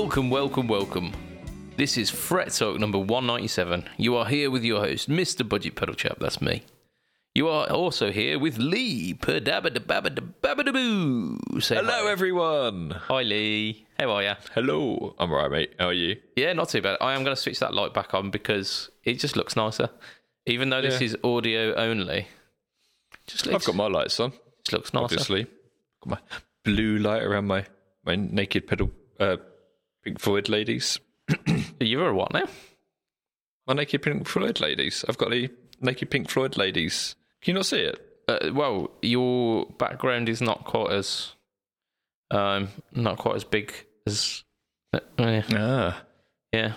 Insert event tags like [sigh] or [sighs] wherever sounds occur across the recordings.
Welcome, welcome, welcome. This is Fret Talk number 197. You are here with your host, Mr. Budget Pedal Chap, that's me. You are also here with Lee. Padabadababadababadaboo. Say Hello, hi. everyone. Hi, Lee. How are you? Hello. I'm alright, mate. How are you? Yeah, not too bad. I am going to switch that light back on because it just looks nicer. Even though this Yeah. is audio only. Just looks, I've got my lights on, It just looks nicer. obviously. Got my blue light around my, my naked pedal uh, Pink Floyd ladies. You're a what now? My naked Pink Floyd ladies. I've got the naked Pink Floyd ladies. Can you not see it? Uh, well, your background is not quite as, um, not quite as big as, uh, yeah. Ah. yeah.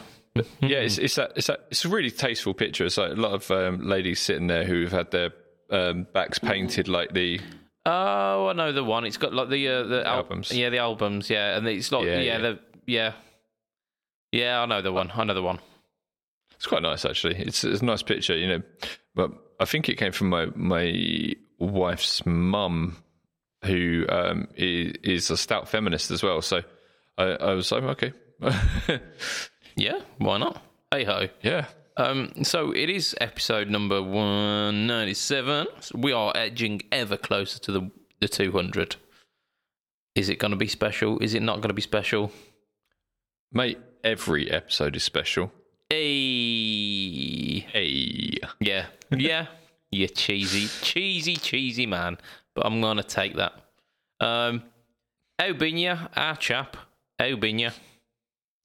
Yeah, it's it's that it's that it's a really tasteful picture. It's like a lot of um, ladies sitting there who've had their um, backs painted like the Oh, I know the one. It's got like the uh, the al- Albums. Yeah, the albums. Yeah, and it's like yeah, Yeah, yeah. the yeah, yeah. I know the one. I know the one. It's quite nice, actually. It's, it's a nice picture, you know. But I think it came from my my wife's mum, who um, is, is a stout feminist as well. So I, I was like, okay, [laughs] Yeah, why not? Hey ho. yeah, Um, so it is episode number one ninety seven. We are edging ever closer to the the two hundred. Is it going to be special? Is it not going to be special? Mate. Every episode is special. Hey, Hey, yeah, yeah, [laughs] you cheesy, cheesy, cheesy man. But I'm going to take that. Um, how been you, our chap? How been you?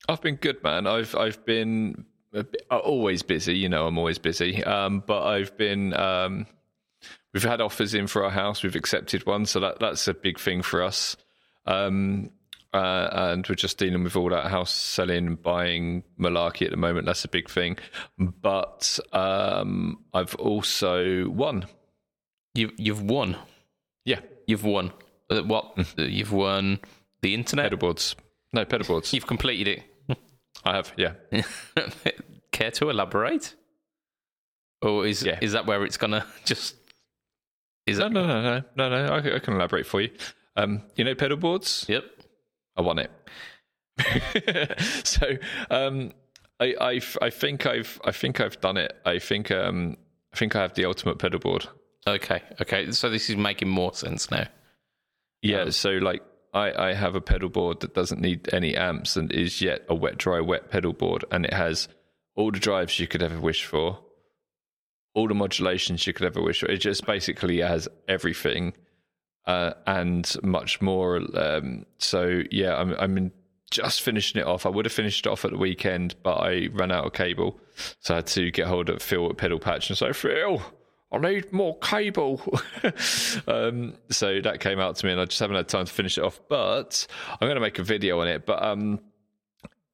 I've been good, man. I've I've been bit- uh, always busy. You know, I'm always busy. Um, but I've been. Um, we've had offers in for our house. We've accepted one, so that that's a big thing for us. Um, uh, and we're just dealing with all that house selling and buying malarkey at the moment. That's a big thing. But um, I've also won. You you've won. Yeah, You've won. Uh, what? Uh, You've won the internet. pedal boards. No pedal boards. [laughs] You've completed it. I have. Yeah. [laughs] Care to elaborate? Or is Yeah. is that where it's gonna [laughs] just? Is No, that? no, no, no, no, no. I, can- I can elaborate for you. Um, you know pedal boards. Yep. I want it. [laughs] so um, I, I, I think I've I think I've done it. I think um, I think I have the ultimate pedal board. Okay. Okay. So this is making more sense now. Yeah. so like I, I have a pedal board that doesn't need any amps and is yet a wet dry wet pedal board, and it has all the drives you could ever wish for, all the modulations you could ever wish for. It just basically has everything. Uh, and much more. Um, so yeah, I'm I'm just finishing it off. I would have finished it off at the weekend, but I ran out of cable, so I had to get hold of Phil at Pedal Patch and say, Phil, I need more cable. [laughs] um, so that came out to me, and I just haven't had time to finish it off. But I'm going to make a video on it. But um,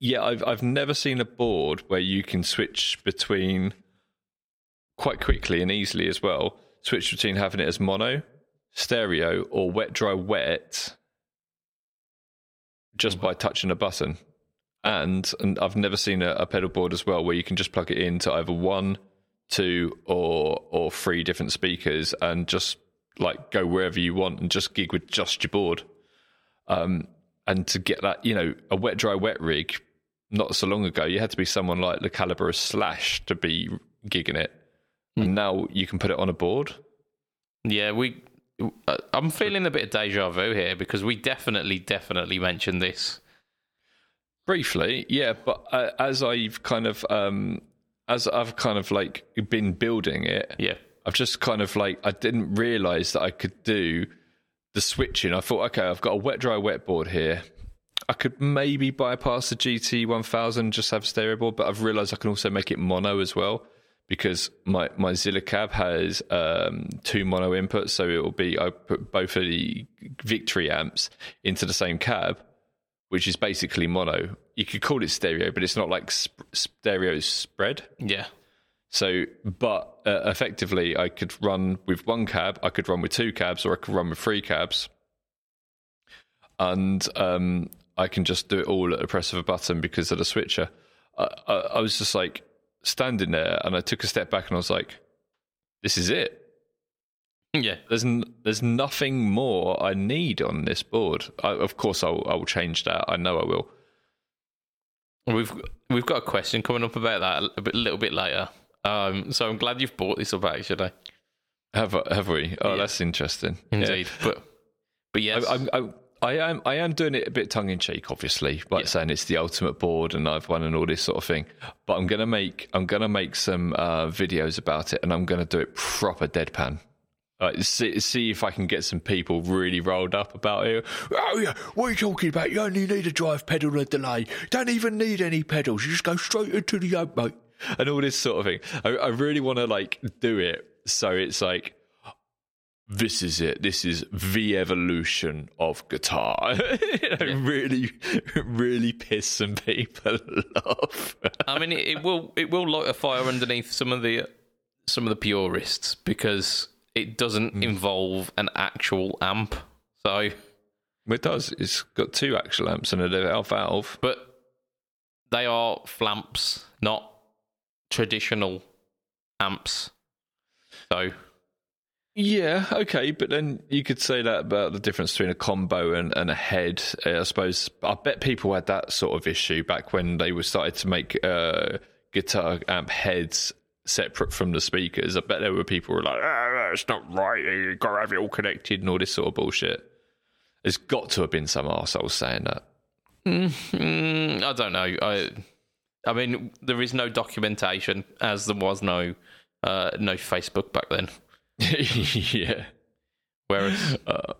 yeah, I've I've never seen a board where you can switch between quite quickly and easily as well. Switch between having it as mono, stereo, or wet dry wet just by touching a button. And and I've never seen a, a pedal board as well where you can just plug it into either one, two, or or three different speakers and just like go wherever you want and just gig with just your board. Um, and to get that, you know, a wet dry wet rig, not so long ago, you had to be someone like the caliber of Slash to be gigging it. And now you can put it on a board. Yeah. We. Uh, I'm feeling a bit of deja vu here because we definitely, definitely mentioned this. Briefly, yeah, but uh, as I've kind of um as I've kind of like been building it, Yeah. I've just kind of like I didn't realize that I could do the switching. I thought, okay, I've got a wet dry wet board here. I could maybe bypass the GT 1000 just have stereo board, but I've realized I can also make it mono as well because my my Zilla cab has um, two mono inputs, so it will be I put both of the Victory amps into the same cab, which is basically mono. You could call it stereo, but it's not like sp- stereo spread. Yeah. So, but uh, effectively, I could run with one cab, I could run with two cabs, or I could run with three cabs, and um, I can just do it all at the press of a button because of the switcher. I, I, I was just like standing there, and I took a step back, and I was like, "This is it. Yeah. There's n- there's nothing more I need on this board. I, of course, I'll I'll change that. I know I will. We've we've got a question coming up about that a, bit, a little bit later. Um, so I'm glad you've brought this up actually. Have have we? Oh, yeah. that's interesting. Indeed, yeah. but but yes, I, I, I, am I am doing it a bit tongue in cheek, obviously, like yeah. saying it's the ultimate board and I've won and all this sort of thing. But I'm gonna make I'm gonna make some uh, videos about it and I'm gonna do it proper deadpan. Uh, see, see if I can get some people really rolled up about it. Oh yeah, what are you talking about? You only need a drive pedal and a delay. Don't even need any pedals. You just go straight into the yoke, mate. And all this sort of thing. I, I really want to like do it so it's like this is it. This is the evolution of guitar. [laughs] you know, yeah. Really, really piss some people [laughs] off. I mean, it, it, will it will light a fire underneath some of the some of the purists because it doesn't mm. involve an actual amp. So it does. It's got two actual amps and a valve, but they are flamps, not traditional amps. So yeah, okay, but then you could say that about the difference between a combo and, and a head. Uh, I suppose I bet people had that sort of issue back when they were started to make uh, guitar amp heads separate from the speakers. I bet there were people were like, ah, "It's not right. You got to have it all connected and all this sort of bullshit." There's got to have been some arsehole saying that. Mm, I don't know. I, I mean, there is no documentation, as there was no, uh, no Facebook back then. [laughs] yeah. Whereas uh,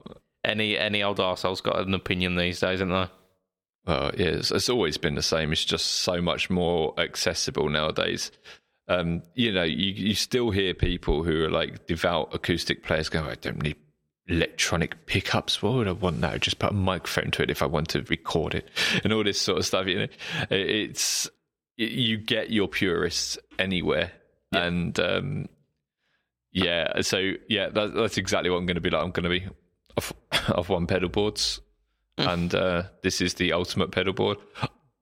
any any old arsehole's got an opinion these days, isn't there? Well, yeah, it's, it's, always been the same. It's just so much more accessible nowadays. Um, you know, you, you still hear people who are like devout acoustic players go, I don't need electronic pickups. What would I want that? Just put a microphone to it if I want to record it [laughs] and all this sort of stuff. You know, it's you get your purists anywhere, yeah. and um, yeah, so yeah, that, that's exactly what I'm going to be like. I'm going to be off, [laughs] off one pedal boards, mm. and uh, this is the ultimate pedal board.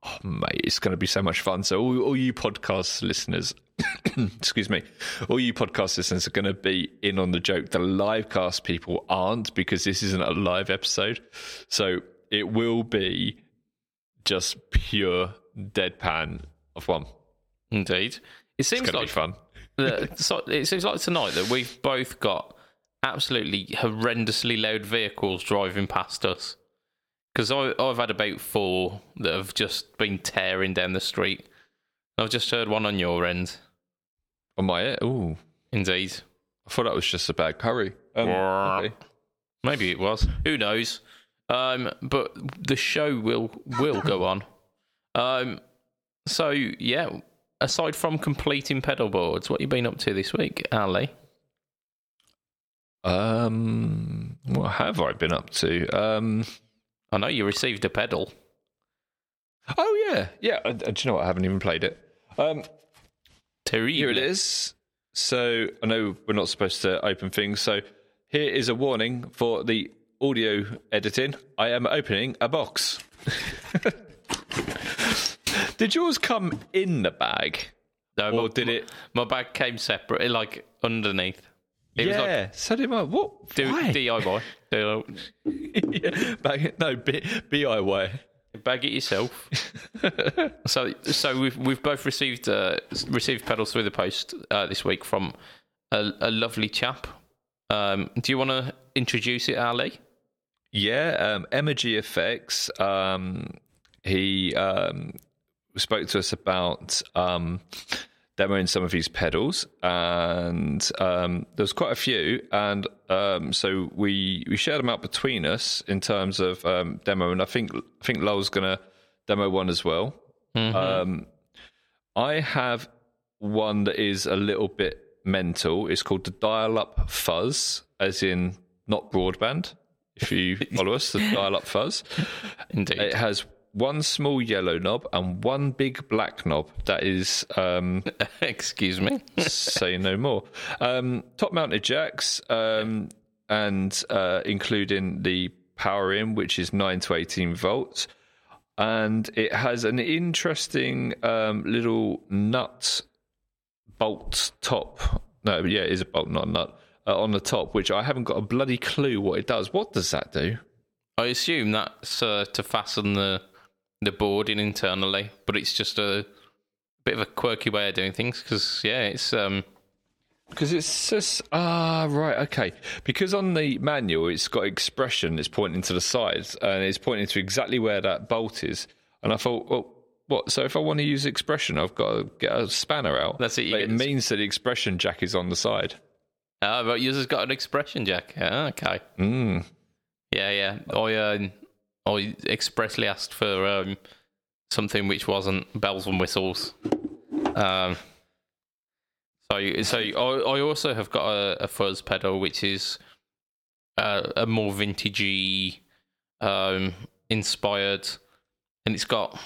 Oh, mate, it's going to be so much fun. So, all, all you podcast listeners, [coughs] excuse me, all you podcast listeners are going to be in on the joke. The live cast people aren't because this isn't a live episode. So, it will be just pure deadpan of one. Indeed. It seems like fun so it seems like tonight that we've both got absolutely horrendously loud vehicles driving past us. Because I've had about four that have just been tearing down the street. I've just heard one on your end. On my end? Ooh. Indeed. I thought that was just a bad curry. Um, okay. Maybe it was. Who knows? Um, but the show will will go on. [laughs] Um, so yeah, aside from completing pedal boards, what you been up to this week, Ali? Um, what have I been up to? Um, I know you received a pedal. Oh yeah, yeah. Uh, do you know what? I haven't even played it. Um, Terrible. Here it is. So I know we're not supposed to open things. So here is a warning for the audio editing. I am opening a box. [laughs] Did yours come in the bag? No, or did it? My bag came separately, like underneath. It yeah, like, so did my what? Do, DIY. yeah, bag, no, B, DIY. Bag it yourself. [laughs] so, so we've we've both received uh, received pedals through the post uh, this week from a, a lovely chap. Um, do you want to introduce it, Ali? Yeah, um, Emma GFX. Um, he um, spoke to us about um, demoing some of his pedals, and um, there was quite a few, and um, so we we shared them out between us in terms of um, demo, and I think I think Lowell's going to demo one as well. Mm-hmm. Um, I have one that is a little bit mental. It's called the Dial Up Fuzz, as in not broadband. If you [laughs] follow us, the Dial Up Fuzz. Indeed, it has one small yellow knob and one big black knob. That is, um, [laughs] excuse me, say no more. Um, top mounted jacks, um, and uh, including the power in, which is nine to eighteen volts, and it has an interesting um, little nut bolt top. No, yeah, it is a bolt, not a nut. Uh, on the top, which I haven't got a bloody clue what it does. What does that do? I assume that's uh, to fasten the the boarding internally, but it's just a bit of a quirky way of doing things. Because yeah, it's um, because it's just ah right okay because on the manual it's got expression it's pointing to the sides and it's pointing to exactly where that bolt is and I thought well what so if I want to use expression I've got to get a spanner out That's it, But it means that the expression jack is on the side ah, but yours has got an expression jack. Ah, okay. mm. Yeah, yeah. I um, I expressly asked for um, something which wasn't bells and whistles. Um, so so I, I also have got a, a fuzz pedal which is uh, a more vintagey um, inspired, and it's got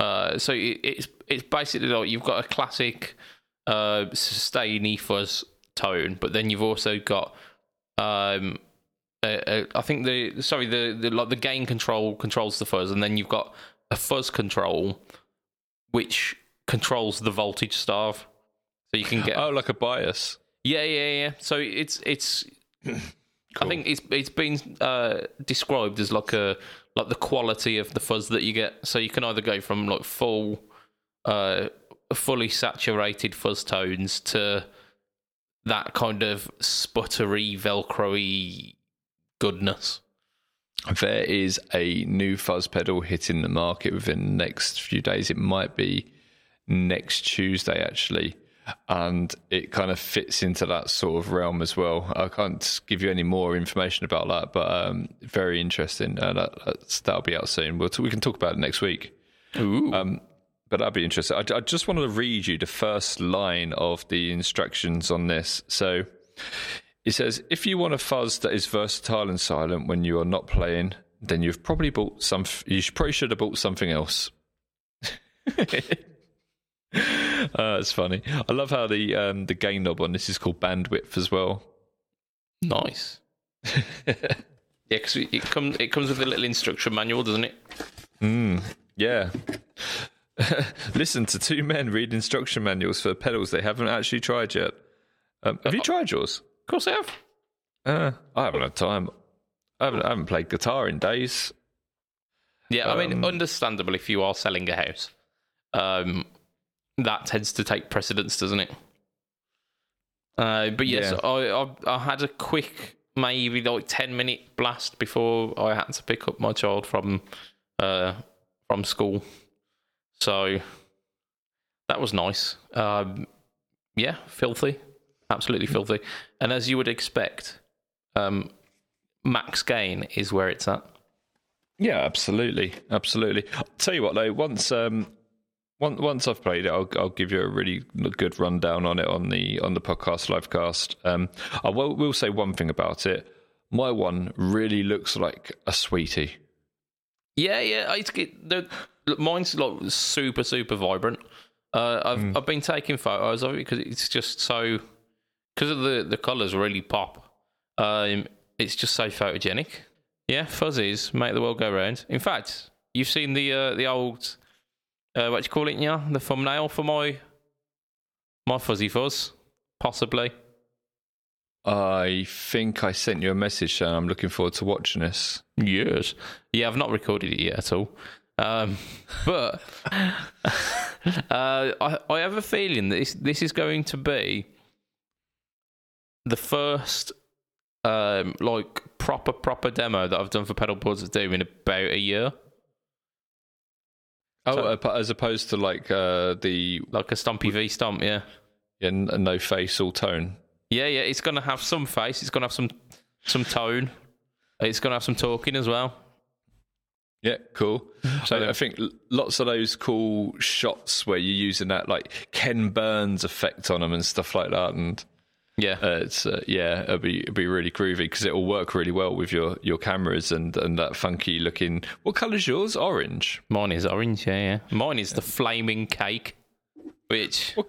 uh, so it, it's it's basically like you've got a classic uh, sustainy fuzz tone, but then you've also got um, uh, I think the sorry the, the like the gain control controls the fuzz, and then you've got a fuzz control which controls the voltage starve, so you can get oh like a bias yeah yeah yeah. So it's it's I think it's it's been uh, described as like a like the quality of the fuzz that you get. So you can either go from like full uh, fully saturated fuzz tones to that kind of sputtery velcro-y goodness. There is a new fuzz pedal hitting the market within the next few days. It might be next Tuesday, actually. And it kind of fits into that sort of realm as well. I can't give you any more information about that, but um, very interesting. Uh, that, that's, that'll be out soon. We'll t- we can talk about it next week. Ooh. Um, but that'd be interesting. I, I just wanted to read you the first line of the instructions on this. So it says, if you want a fuzz that is versatile and silent when you are not playing, then you've probably bought some. You should, probably should have bought something else. [laughs] uh, it's funny. I love how the um, the gain knob on this is called bandwidth as well. nice. [laughs] yeah, because it comes it comes with a little instruction manual, doesn't it? Mm, yeah. [laughs] Listen to two men read instruction manuals for pedals they haven't actually tried yet. Um, have you tried yours? Of course, I have. Uh, I haven't had time. I haven't, I haven't played guitar in days. Yeah, I mean, Um, understandable if you are selling a house. Um, that tends to take precedence, doesn't it? Uh, but yes, Yeah. I, I I had a quick, maybe like ten minute blast before I had to pick up my child from uh, from school. So that was nice. Um, yeah, filthy, absolutely filthy. And as you would expect, um, max gain is where it's at. Yeah, absolutely, absolutely. I'll tell you what, though, once um, once once I've played it, I'll I'll give you a really good rundown on it on the on the podcast livecast. Um, I will will say one thing about it. My one really looks like a sweetie. Yeah, yeah. I get the mine's like super, super vibrant. Uh, I've I've been taking photos of it because it's just so because of the the colors really pop. Um, it's just so photogenic. Yeah, fuzzies make the world go round. In fact, you've seen the uh, the old uh, what do you call it? Yeah, the thumbnail for my my fuzzy fuzz, possibly. I think I sent you a message and I'm looking forward to watching this. Yes. Yeah, I've not recorded it yet at all. Um, but [laughs] uh, I, I have a feeling that this, this is going to be the first um, like proper proper demo that I've done for pedal boards at do in about a year. Oh, So- uh, as opposed to like uh, the Like a Stumpy V Stomp, yeah. yeah, no face all tone. Yeah, yeah, it's gonna have some face, it's gonna have some some tone. It's gonna have some talking as well. Yeah, cool. So- So I think lots of those cool shots where you're using that like Ken Burns effect on them and stuff like that, and Yeah. uh, it's uh, yeah, it'll be it'll be really groovy because it'll work really well with your your cameras and and that funky looking. What colour's yours? Orange. Mine is orange, yeah, yeah. Mine is the flaming cake. Which What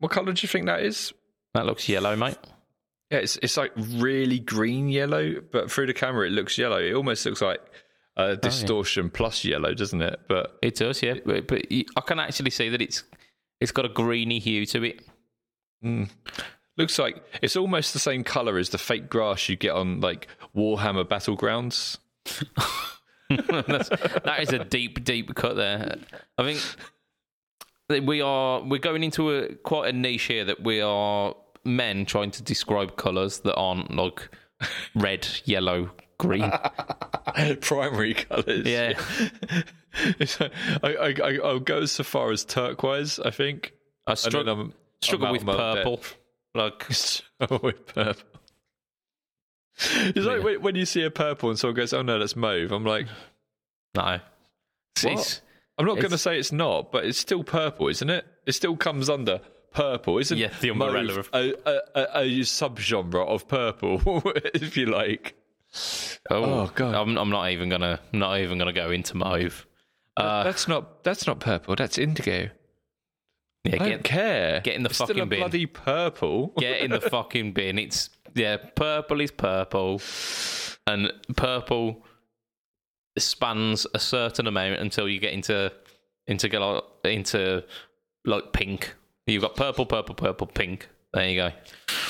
what colour do you think that is? that looks yellow, mate. Yeah, it's it's like really green yellow, but through the camera it looks yellow. It almost looks like uh, distortion plus yellow, doesn't it? But It does, yeah. But, but I can actually see that it's it's got a greeny hue to it. Looks like it's almost the same color as the fake grass you get on like Warhammer battlegrounds. [laughs] That's, that is a deep, deep cut there. I think we are we're going into a quite a niche here that we are men trying to describe colours that aren't like red, yellow, green. [laughs] Primary colours. Yeah. [laughs] I, I, I, I'll go so far as turquoise, I think. I And struggle, I'm- I'm struggle with purple. Like [laughs] with purple. It's like when, when you see a purple and someone goes, "Oh no, that's mauve." I'm like, [sighs] no. It's, What? it's- I'm not going to say it's not, but it's still purple, isn't it? It still comes under purple, isn't it? Yeah, the umbrella mauve of- a, a, a, a subgenre of purple, [laughs] if you like. oh, Oh, God. I'm, I'm not even gonna not even gonna go into mauve. Uh, that's not that's not purple. That's indigo. Yeah, I don't get, care. get in the it's still fucking a bin. bloody purple. [laughs] get in the fucking bin. It's yeah, purple is purple, and purple spans a certain amount until you get into into get like, into like pink. You've got purple, purple, purple, pink. There you go.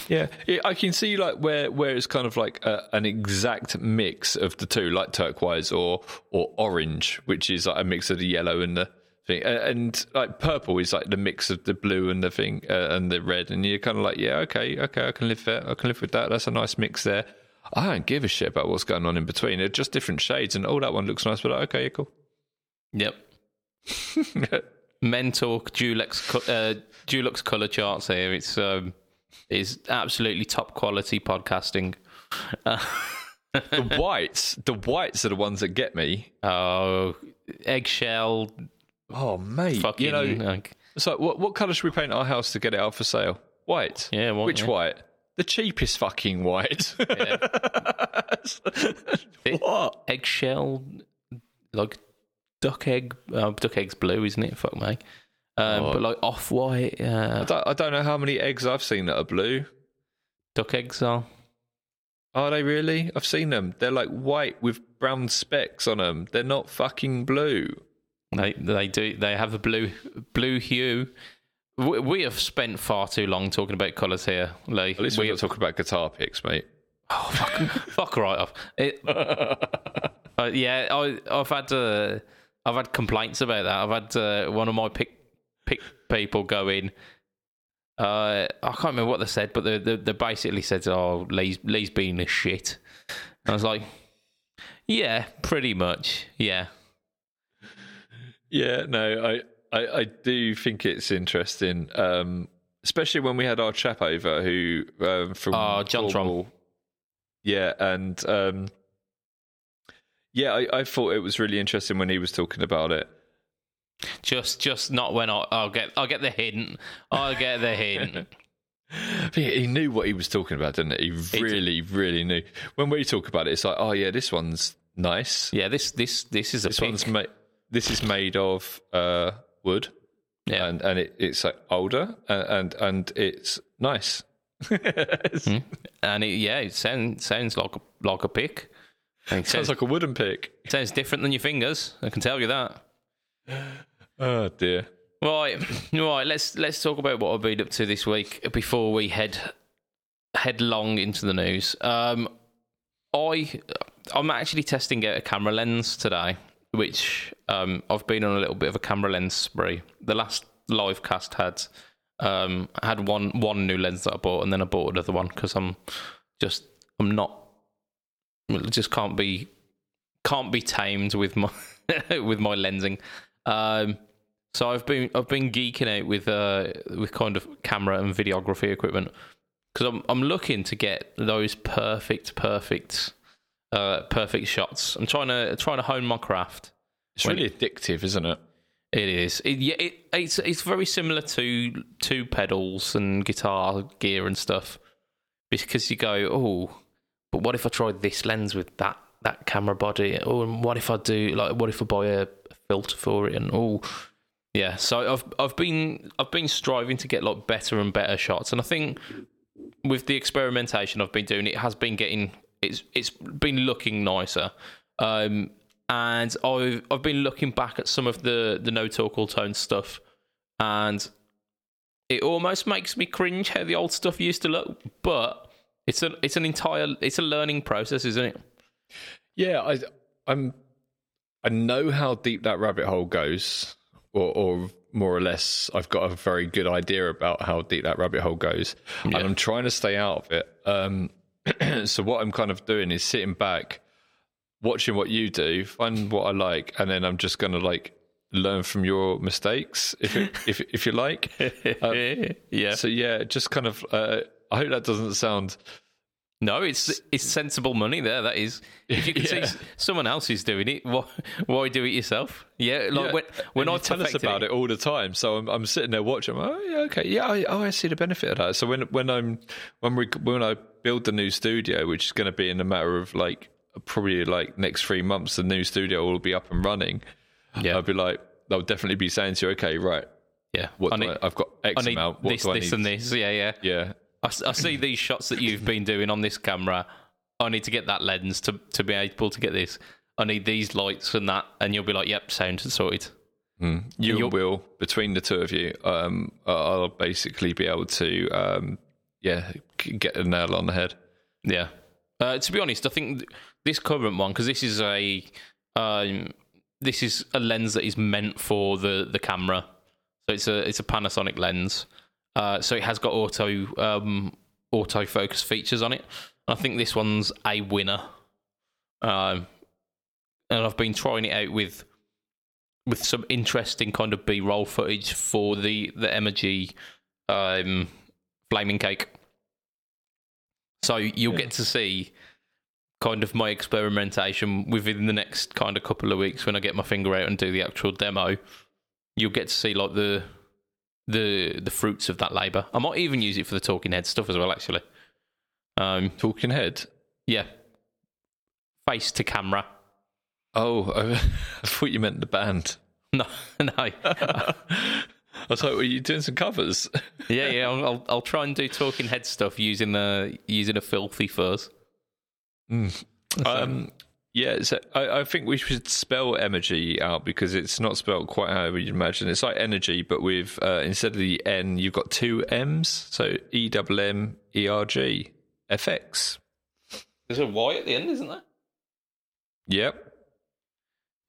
Yeah, I can see like where where it's kind of like a, an exact mix of the two, like turquoise or or orange, which is like a mix of the yellow and the thing, and like purple is like the mix of the blue and the thing uh, and the red, and you're kind of like, yeah, okay, okay, I can live there, I can live with that. That's a nice mix there. I don't give a shit about what's going on in between. They're just different shades, and oh, that one looks nice, but like, okay, cool. Yep. [laughs] Men talk Dulux uh, Dulux color charts here. It's um, it's absolutely top quality podcasting. the whites, the whites are the ones that get me. [laughs] Oh, eggshell, Oh mate, fucking. you know, like, So, what what colour should we paint our house to get it out for sale? White. Yeah, white, Which yeah. white? The cheapest fucking white. [laughs] what? eggshell, like duck egg. Uh, duck egg's blue, isn't it? Fuck me. Um, Oh. But like off white, I uh, don't, I don't know how many eggs I've seen that are blue. duck eggs are. Are they really? I've seen them. They're like white with brown specks on them. They're not fucking blue. They they do they have a blue blue hue. We, we have spent far too long talking about colours here, Lee. At least we we're not talking about guitar picks, mate. Oh, fuck, [laughs] fuck right off. It, [laughs] uh, yeah, I, I've had uh, I've had complaints about that. I've had uh, one of my pick pick people go in. Uh, I can't remember what they said, but they, they, they basically said, "Oh, Lee's Lee's being a shit." I was like, "Yeah, pretty much, yeah." Yeah, no, I, I, I do think it's interesting, um, especially when we had our chap over who um, from Oh, John. Cornwall. Yeah, and um, yeah, I, I thought it was really interesting when he was talking about it. Just just not when I, I'll get I'll get the hint. I'll get the hint. [laughs] He knew what he was talking about, didn't he? He really, really knew. When we talk about it, it's like, oh yeah, this one's nice. Yeah, this this this is a This pick. one's made. This is made of uh, wood. yeah. and and it, it's like older and, and and it's nice. It [laughs] and it, yeah, it sounds sounds like a, like a pick. It Sounds sounds, like a wooden pick. It sounds different than your fingers. I can tell you that. [gasps] Oh dear. Right, [clears throat] right. Let's let's talk about what I've been up to this week before we head headlong into the news. Um, I I'm actually testing out a camera lens today, which um I've been on a little bit of a camera lens spree. The last live cast had um had one one new lens that I bought, and then I bought another one because I'm just I'm not just can't be can't be tamed with my [laughs] with my lensing. Um, so I've been I've been geeking out with uh with kind of camera and videography equipment because I'm I'm looking to get those perfect perfect uh perfect shots. I'm trying to trying to hone my craft. It's really addictive, isn't it? It is. It, yeah, it, it's it's very similar to to pedals and guitar gear and stuff, because you go, oh, but what if I tried this lens with that that camera body? Oh, and what if I do like what if I buy a, a filter for it? And oh, yeah. So I've I've been I've been striving to get like better and better shots, and I think with the experimentation I've been doing, it has been getting it's it's been looking nicer. Um, and I've I've been looking back at some of the the no talk all tone stuff, and it almost makes me cringe how the old stuff used to look. But it's a it's an entire it's a learning process, isn't it? Yeah, I, I'm. I know how deep that rabbit hole goes, or, or more or less, I've got a very good idea about how deep that rabbit hole goes, yeah. and I'm trying to stay out of it. Um, [clears throat] so what I'm kind of doing is sitting back, watching what you do, find what I like, and then I'm just going to like learn from your mistakes, if it, if if you like. [laughs] Um, yeah. So yeah, just kind of. Uh, I hope that doesn't sound no, it's it's sensible money there. That is, [laughs] if you can yeah. see someone else is doing it, why, why do it yourself? Yeah, like yeah. when when I tell us about it, it, all the time, so I'm, I'm sitting there watching. oh yeah, okay, yeah, I, oh I see the benefit of that. So when when I'm when we when I build the new studio, which is going to be in a matter of like probably like next three months, the new studio will be up and running. Yeah, I'll be like, I'll definitely be saying to you, okay, right, yeah, what I need, I, have got X amount. What this, I this, need? and this. Yeah, yeah, yeah. I, I see these shots that you've been doing on this camera. I need to get that lens to, to be able to get this. I need these lights and that, and you'll be like, "Yep, sound sorted." Mm. You You'll, will between the two of you. Um, I'll basically be able to, um, yeah, get a nail on the head. Yeah. Uh, to be honest, I think this current one because this is a um, this is a lens that is meant for the the camera. So it's a it's a Panasonic lens. Uh, so it has got auto um, autofocus features on it. I think this one's a winner. Um, and I've been trying it out with with some interesting kind of B roll footage for the the Emergy um, flaming cake. So you'll yeah. get to see kind of my experimentation within the next kind of couple of weeks when I get my finger out and do the actual demo. You'll get to see like the the the fruits of that labour. I might even use it for the talking head stuff as well. Actually, um, talking head, yeah, face to camera. Oh, [laughs] I thought you meant the band. No, [laughs] no. [laughs] I was like, were you doing some covers? yeah, yeah. I'll, I'll, I'll try and do talking head stuff using a using a filthy fuzz. Mm. Um, yeah, so I, I, think we should spell energy out because it's not spelled quite how you'd imagine. It's like energy, but with uh, instead of the N, you've got two M's. So E W M E R G F X. There's a Y at the end, isn't there? Yep.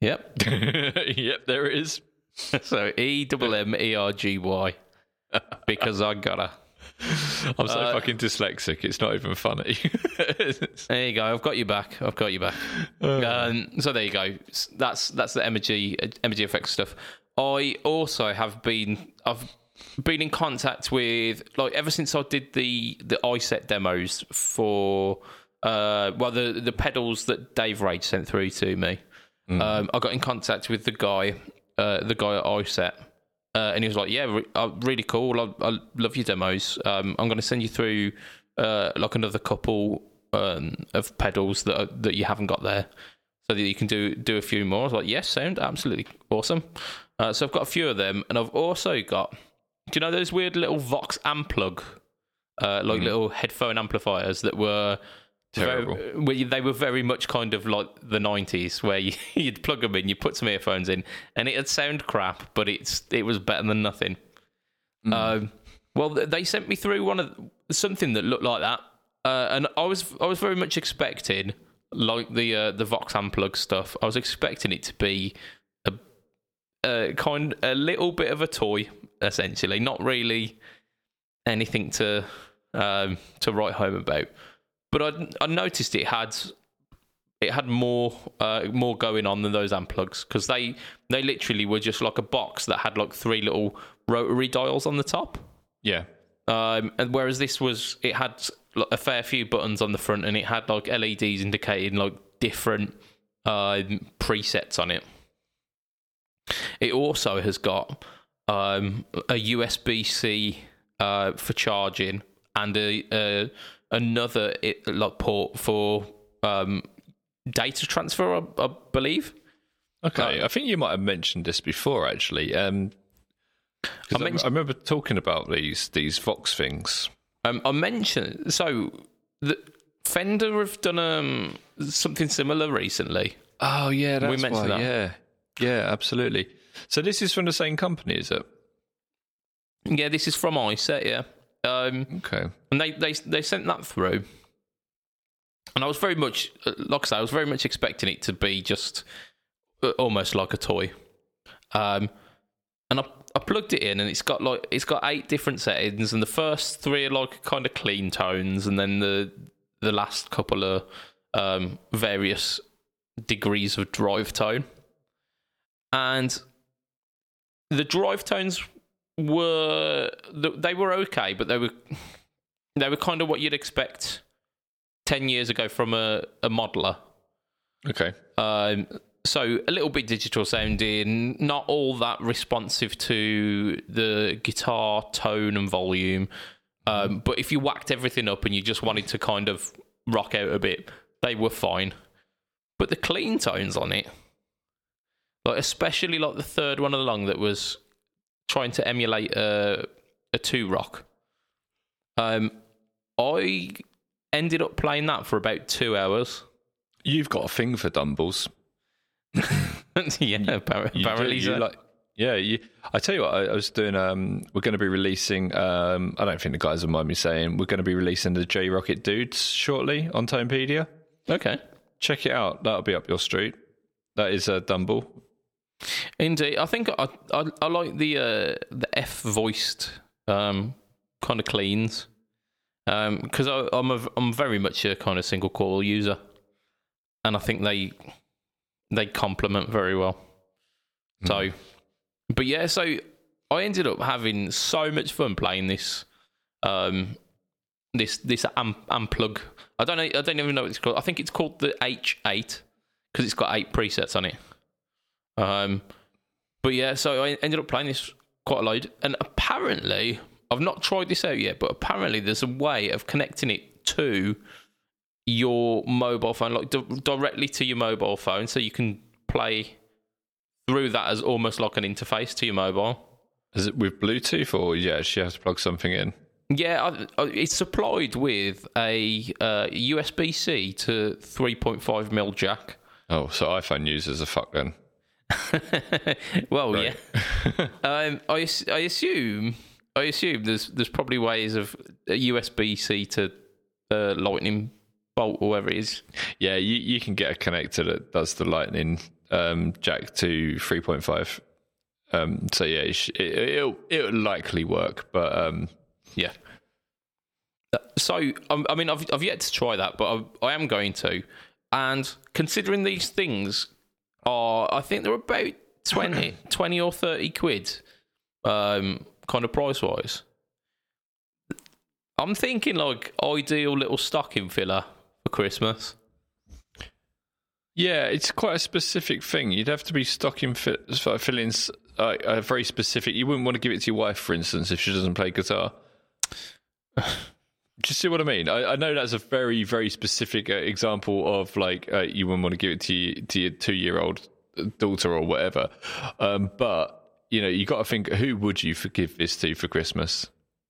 Yep. [laughs] yep, there is. [laughs] so E W M E R G Y. [laughs] Because I gotta. I'm so uh, fucking dyslexic. It's not even funny. [laughs] there you go. I've got you back. I've got you back. Uh, um, so there you go. That's that's the Emergy Emergy effects stuff. I also have been I've been in contact with like ever since I did the the iSet demos for uh well the the pedals that Dave Rage sent through to me. Mm. Um, I got in contact with the guy uh, the guy at iSet uh, and he was like, "Yeah, re- uh, really cool. I, I, love your demos. Um, I'm going to send you through uh, like another couple um, of pedals that are, that you haven't got there, so that you can do do a few more." I was like, "Yes, sound absolutely awesome." Uh, so I've got a few of them, and I've also got. Do you know those weird little Vox Amplug, uh, like mm. little headphone amplifiers that were Terrible. Very, they were very much kind of like the '90s, where you, [laughs] would plug them in, you put some earphones in, and it'd sound crap, but it's it was better than nothing. Mm. Um, well, they sent me through one of something that looked like that, uh, and I was I was very much expecting like the uh, the Vox Amplug stuff. I was expecting it to be a, a kind a little bit of a toy, essentially, not really anything to um, to write home about. But I, I noticed it had it had more uh, more going on than those amp plugs because they they literally were just like a box that had like three little rotary dials on the top. Yeah. Um, and whereas this was, it had like, a fair few buttons on the front, and it had like LEDs indicating like different uh, presets on it. It also has got um, a USB C uh, for charging and a, a another like port for um, data transfer, I, I believe. Okay, I think you might have mentioned this before, actually. Um, I, mentioned, I, remember talking about these these Vox things. Um, I mentioned so the Fender have done um, something similar recently. Oh yeah, we mentioned why, that. Yeah, yeah, absolutely. So this is from the same company, is it? Yeah, this is from iSet. Yeah. Um, okay. And they, they they sent that through, and I was very much, like I say, I was very much expecting it to be just uh, almost like a toy. Um, and I, I plugged it in, and it's got like it's got eight different settings, and the first three are like kind of clean tones, and then the the last couple are um, various degrees of drive tone. And the drive tones were they were okay, but they were they were kind of what you'd expect ten years ago from a, a modeler. Okay. Um, so a little bit digital sounding, not all that responsive to the guitar tone and volume. Um, but if you whacked everything up and you just wanted to kind of rock out a bit, they were fine. But the clean tones on it, like especially like the third one along that was trying to emulate a a Two-Rock. Um, I ended up playing that for about two hours. You've got a thing for Dumbles. [laughs] yeah, apparently, you, you like, yeah. You, I tell you what, I, I was doing. Um, we're going to be releasing. Um, I don't think the guys will mind me saying we're going to be releasing the J Rockett Dudes shortly on Tonepedia. Okay, check it out. That'll be up your street. That is a Dumble. Indeed, I think I I, I like the uh, the F voiced um, kind of cleans because um, I'm a, I'm very much a kind of single coil user, and I think they they complement very well. Mm. So, but yeah, so I ended up having so much fun playing this um, this this amp, Amplug. I don't know. I don't even know what it's called. I think it's called the H8 because it's got eight presets on it. Um, but yeah, so I ended up playing this quite a lot, and apparently I've not tried this out yet, but apparently there's a way of connecting it to your mobile phone, like di- directly to your mobile phone, so you can play through that as almost like an interface to your mobile. Is it with Bluetooth, or yeah, she has to plug something in? Yeah, I, I, it's supplied with a uh, USB C to 3.5 mil jack. Oh, so iPhone users are fucked then. [laughs] well, yeah. [laughs] um, I I assume I assume there's there's probably ways of a USB C to uh, Lightning bolt or whatever it is. Yeah, you, you can get a connector that does the Lightning um, jack to 3.5. Um, so yeah, it, will it'll likely work, but um, yeah. So um, I mean, I've I've yet to try that, but I, I am going to. And considering these things are, I think they're about 20, [clears throat] 20 or thirty quid, um, kind of price wise. I'm thinking like ideal little stocking filler for Christmas. Yeah, it's quite a specific thing. You'd have to be stocking fit, filling uh, a very specific. You wouldn't want to give it to your wife, for instance, if she doesn't play guitar. [laughs] Do you see what I mean? I, I know that's a very, very specific uh, example of like uh, you wouldn't want to give it to, you, to your two-year-old daughter or whatever. Um, but you know, you got to think who would you forgive this to for Christmas?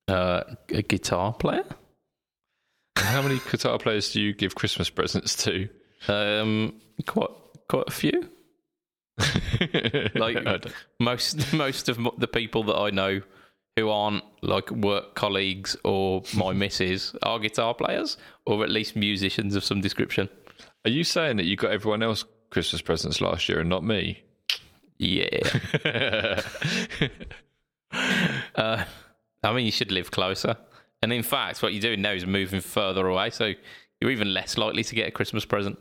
Uh, a guitar player. How many guitar players do you give Christmas presents to? Um, quite quite a few. [laughs] like most most of the people that I know who aren't like work colleagues or my [laughs] missus are guitar players or at least musicians of some description. Are you saying that you got everyone else Christmas presents last year and not me? Yeah. [laughs] uh, I mean, you should live closer. And in fact, what you're doing now is moving further away, so you're even less likely to get a Christmas present.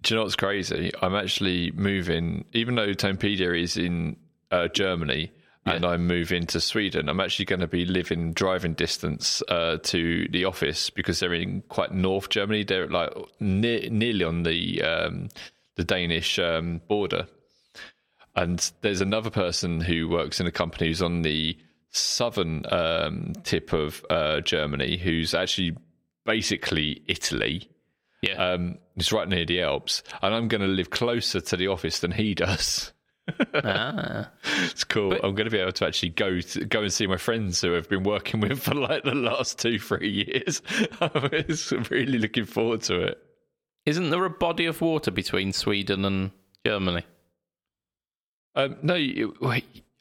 Do you know what's crazy? I'm actually moving, even though Tonepedia is in uh, Germany yeah. and I'm moving to Sweden, I'm actually going to be living driving distance uh, to the office because they're in quite North Germany. They're like near, nearly on the um, the Danish um, border. And there's another person who works in a company who's on the southern um, tip of uh, Germany, who's actually basically Italy. Yeah. Um, it's right near the Alps. And I'm going to live closer to the office than he does. [laughs] ah. It's cool. But, I'm going to be able to actually go to, go and see my friends who I've been working with for like the last two, three years. [laughs] I'm really looking forward to it. Isn't there a body of water between Sweden and Germany? Um, no, you,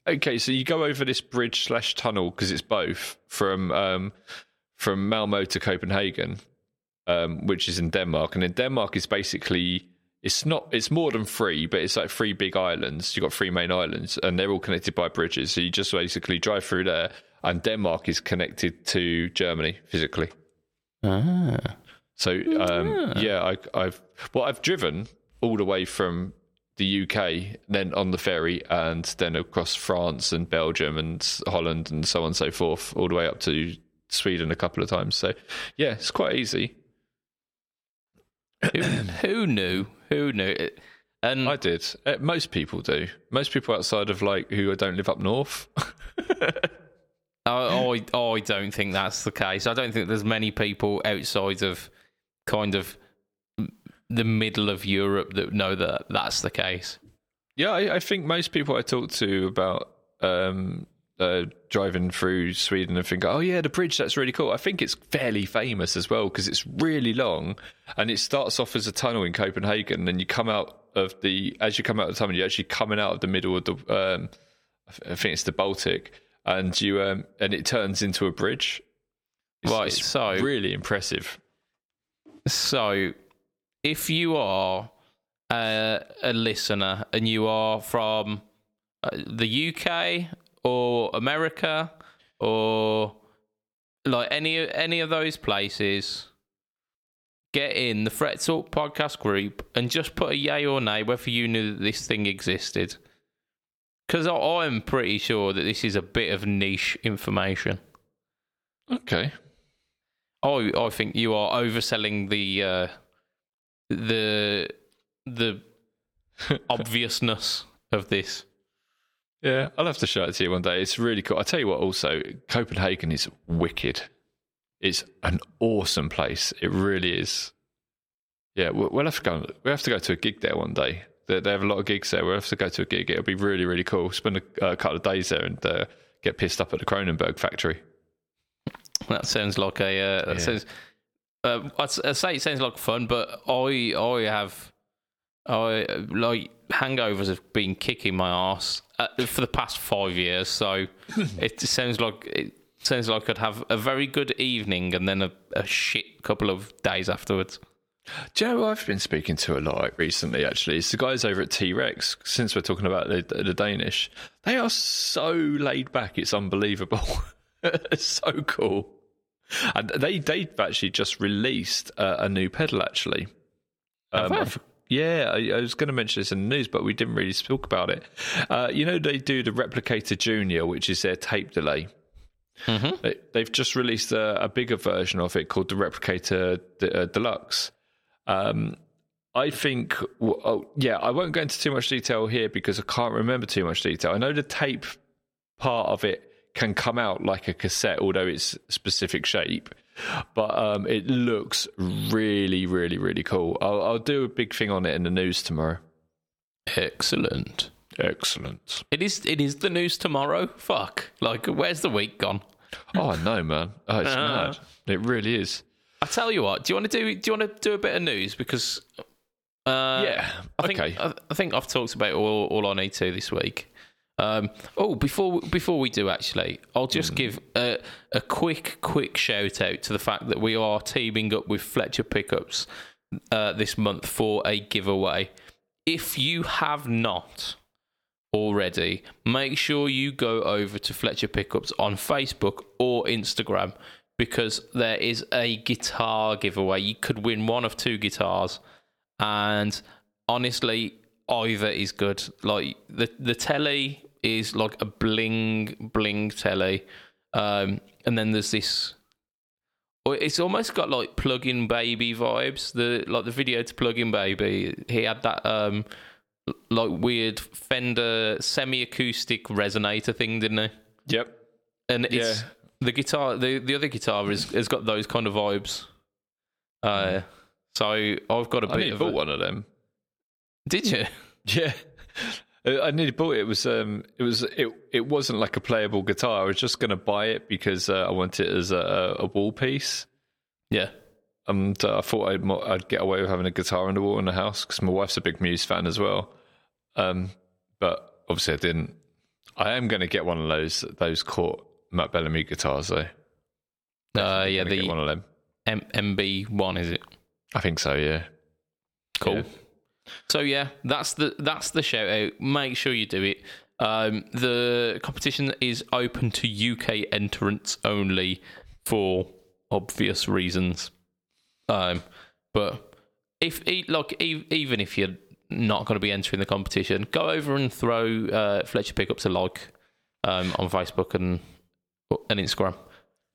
okay. So you go over this bridge slash tunnel because it's both from um, from Malmo to Copenhagen, um, which is in Denmark, and in Denmark is basically it's not it's more than three, but it's like three big islands. You've got three main islands, and they're all connected by bridges. So you just basically drive through there, and Denmark is connected to Germany physically. Ah. So um, yeah, I, I've well, I've driven all the way from the UK, then on the ferry, and then across France and Belgium and Holland and so on and so forth, all the way up to Sweden a couple of times. So yeah, it's quite easy. who, who knew? Who knew? It- And I did. Uh, most people do. Most people outside of like who don't live up north. [laughs] I, I, I don't think that's the case. I don't think there's many people outside of kind of the middle of Europe that know that that's the case. Yeah, I, I think most people I talk to about um, uh, driving through Sweden and think, oh yeah, the bridge that's really cool. I think it's fairly famous as well because it's really long and it starts off as a tunnel in Copenhagen, and you come out of the as you come out of the tunnel, you're actually coming out of the middle of the um, I think it's the Baltic, and you um, and it turns into a bridge. It's, Right, it's so- really impressive. So, if you are a, a listener and you are from uh, the UK or America or like any any of those places, get in the Fret Talk podcast group and just put a yay or nay whether you knew that this thing existed. Because I'm pretty sure that this is a bit of niche information. Okay. I I think you are overselling the uh, the the [laughs] obviousness of this. Yeah, I'll have to show it to you one day. It's really cool. I tell you what, also Copenhagen is wicked. It's an awesome place. It really is. Yeah, we'll, we'll have to go. We have to go to a gig there one day. They, they have a lot of gigs there. We'll have to go to a gig. It'll be really, really cool. Spend a, couple of days there and uh, get pissed up at the Kronenberg factory. That sounds like a uh, that Yeah. sounds. Uh, I'd say it sounds like fun, but I I have I uh, like hangovers have been kicking my ass uh, for the past five years. So [laughs] it sounds like it sounds like I'd have a very good evening and then a, a shit couple of days afterwards. Do you know who I've been speaking to a lot recently, actually? It's the guys over at T Rex, since we're talking about the, the Danish. They are so laid back, it's unbelievable. it's [laughs] so cool. And they, they've actually just released uh, a new pedal, actually. Have Um, I f- yeah, I, I was going to mention this in the news, but we didn't really talk about it. Uh, you know, they do the Replicator Junior, which is their tape delay. Mhm. They, they've just released a, a bigger version of it called the Replicator D- uh, Deluxe. Um, I think, oh, yeah, I won't go into too much detail here because I can't remember too much detail. I know the tape part of it can come out like a cassette, although it's specific shape. But um, it looks really, really, really cool. I'll, I'll do a big thing on it in the news tomorrow. Excellent. Excellent. It is. It is the news tomorrow. Fuck. Like, where's the week gone? Oh no, man! Oh, it's Ah. mad. It really is. I tell you what. Do you want to do? Do you want to do a bit of news? Because uh, Yeah, I think okay. I, I think I've talked about all, all I need to this week. Um, oh, before before we do, actually, I'll just give a, a quick quick shout out to the fact that we are teaming up with Fletcher Pickups uh, this month for a giveaway. If you have not already, make sure you go over to Fletcher Pickups on Facebook or Instagram because there is a guitar giveaway. You could win one of two guitars, and honestly, either is good. Like the the telly is like a bling bling telly, um, and then there's this. It's almost got like plug-in baby vibes. The like the video to plug-in baby. He had that um like weird Fender semi-acoustic resonator thing, didn't he? Yep. And it's Yeah. the guitar. The the other guitar is, has got those kind of vibes. Uh, so I've got a I bit of. A, one of them. did you? [laughs] Yeah. Uh, I nearly bought it. It was um, it was it. It wasn't like a playable guitar. I was just going to buy it because uh, I want it as a, a wall piece. Yeah. And uh, I thought I'd, I'd get away with having a guitar on the wall in the house because my wife's a big Muse fan as well. Um, but obviously I didn't. I am going to get one of those those Cort Matt Bellamy guitars though. Uh, yeah, Gonna the one of them. M- MB one is it? I think so. Yeah. Cool. Yeah. So yeah, that's the that's the shout out. Make sure you do it. Um, the competition is open to UK entrants only for obvious reasons. Um, but if like even if you're not going to be entering the competition, go over and throw uh, Fletcher Pickups a like um, on Facebook and and Instagram.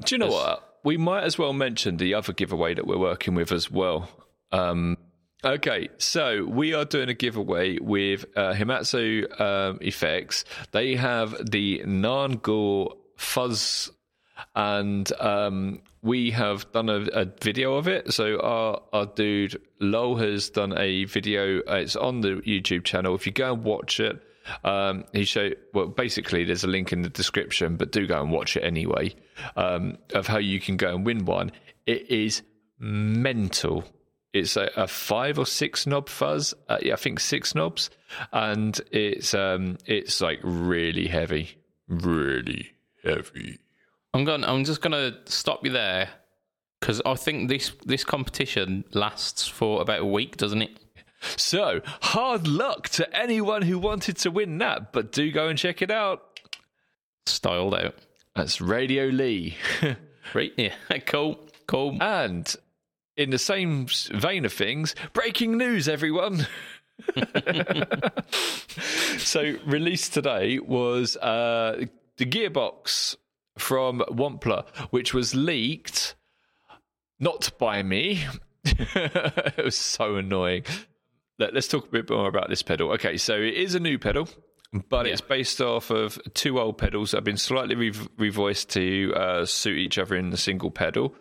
Do you know what? We might as well mention the other giveaway that we're working with as well. Um, okay, so we are doing a giveaway with uh, Himatsu um, Effects. They have the Nangor Fuzz and um, we have done a, a, video of it. So our our dude Lowell has done a video. Uh, it's on the YouTube channel. If you go and watch it, um, he showed well. Basically, there's a link in the description, but do go and watch it anyway. Um, of how you can go and win one. It is mental. It's a, a five or six knob fuzz. Uh, yeah, I think six knobs, and it's um, it's like really heavy, really heavy. I'm going. I'm just going to stop you there because I think this this competition lasts for about a week, doesn't it? So hard luck to anyone who wanted to win that, but do go and check it out. Styled out. That's Radio Lee. [laughs] right? Yeah. [laughs] Cool. Cool. And in the same vein of things, breaking news, everyone. [laughs] so released today was uh, the gearbox from Wampler, which was leaked not by me. [laughs] it was so annoying. Let, us talk a bit more about this pedal. Okay, so it is a new pedal, but yeah. it's based off of two old pedals that have been slightly re- revoiced to uh, suit each other in the single pedal.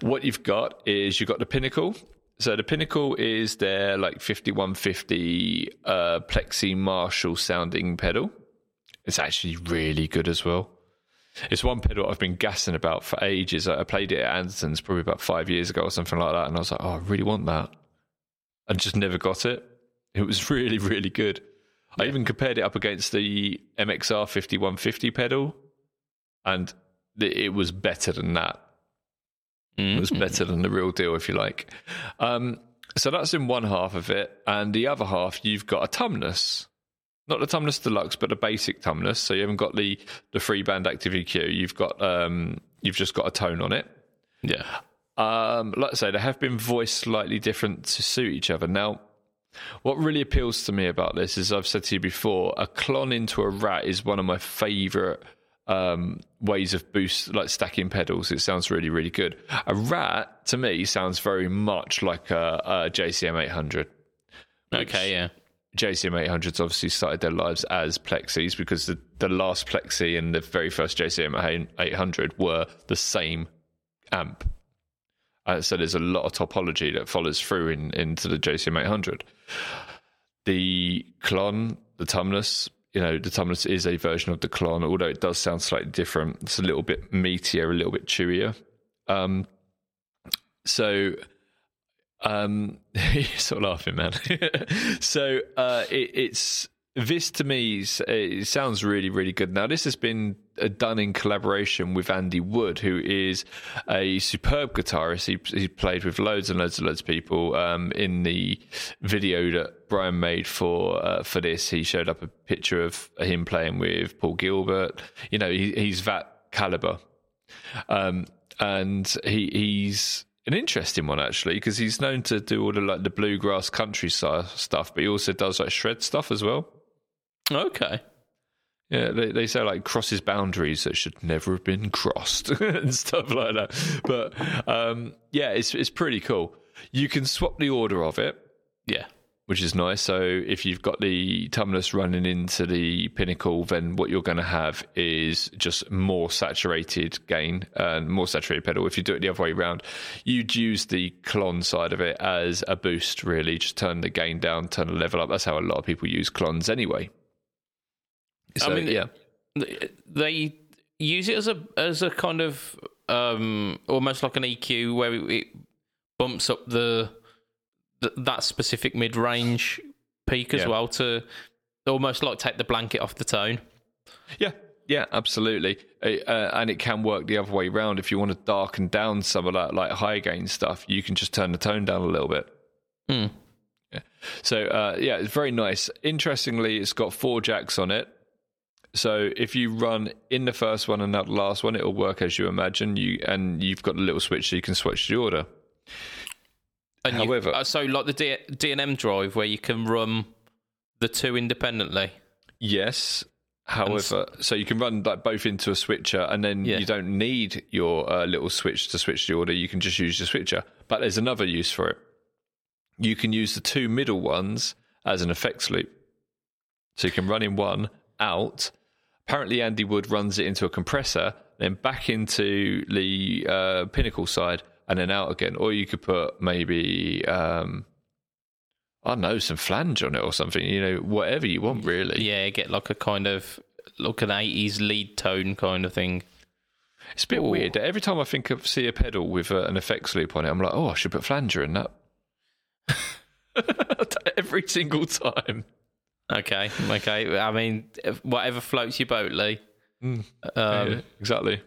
What you've got is you've got the Pinnacle. So the Pinnacle is their like 5150 uh, Plexi Marshall sounding pedal. It's actually really good as well. It's one pedal I've been gassing about for ages. I played it at Anderton's probably about five years ago or something like that, and I was like, oh, I really want that. I just never got it. It was [laughs] really, really good. I even compared it up against the MXR 5150 pedal, and it was better than that. Mm-hmm. It was mm-hmm. better than the real deal, if you like. Um, so that's in one half of it, and the other half, you've got a Tumnus not the Tumnus Deluxe, but the basic Tumnus. So you haven't got the the free band active EQ. You've got um, you've just got a tone on it. Yeah. Um, like I say, they have been voiced slightly different to suit each other. Now, what really appeals to me about this is I've said to you before, a Klon into a rat is one of my favourite um, ways of boost, like stacking pedals. It sounds really, really good. A rat to me sounds very much like a, a JCM 800. Okay, yeah. JCM 800s obviously started their lives as plexis because the, the last plexi and the very first JCM 800 were the same amp. Uh, so there's a lot of topology that follows through in, into the JCM 800. The Klon, the Tumnus, you know, the Tumnus is a version of the Klon, although it does sound slightly different. It's a little bit meatier, a little bit chewier. Um, so um, [laughs] you're sort of laughing, man. [laughs] so uh, it, it's this to me it sounds really really good. Now this has been done in collaboration with Andy Wood, who is a superb guitarist. He, he played with loads and loads and loads of people. Um, in the video that Brian made for uh, for this, he showed up a picture of him playing with Paul Gilbert. You know, he, he's that caliber, um, and he, he's an interesting one actually because he's known to do all the like the bluegrass country stuff, but he also does like shred stuff as well. Okay. Yeah, they, they say like crosses boundaries that should never have been crossed [laughs] and stuff like that. But um, yeah, it's it's pretty cool. You can swap the order of it. Yeah which is nice. So if you've got the Tumnus running into the Pinnacle, then what you're going to have is just more saturated gain and more saturated pedal. If you do it the other way around, you'd use the Klon side of it as a boost, really. Just turn the gain down, turn the level up. That's how a lot of people use Klons anyway. So, I mean, yeah. They use it as a as a kind of um, almost like an EQ where it bumps up the th- that specific mid range peak as yeah. well to almost like take the blanket off the tone. Yeah, yeah, absolutely. Uh, uh, and it can work the other way around. If you want to darken down some of that like high gain stuff, you can just turn the tone down a little bit. Mm. Yeah. So uh, yeah, it's very nice. Interestingly, it's got four jacks on it. So if you run in the first one and not last one, it'll work as you imagine. You and you've got a little switch so you can switch the order. And you- However- uh, so like the D- D&M drive where you can run the two independently. Yes. However, so you can run like both into a switcher, and then Yeah. you don't need your uh, little switch to switch the order. You can just use the switcher. But there's another use for it. You can use the two middle ones as an effects loop. So you can run in one out. Apparently, Andy Wood runs it into a compressor, then back into the uh, pinnacle side, and then out again. Or you could put maybe um, I don't know some flange on it or something. You know, whatever you want, really. Yeah, get like a kind of like an 80s lead tone kind of thing. It's a bit Ooh. weird. Every time I think of see a pedal with uh, an effects loop on it, I'm like, oh, I should put flanger in that. [laughs] Every single time. Okay, okay. I mean, whatever floats your boat, Lee. Um, Yeah, exactly.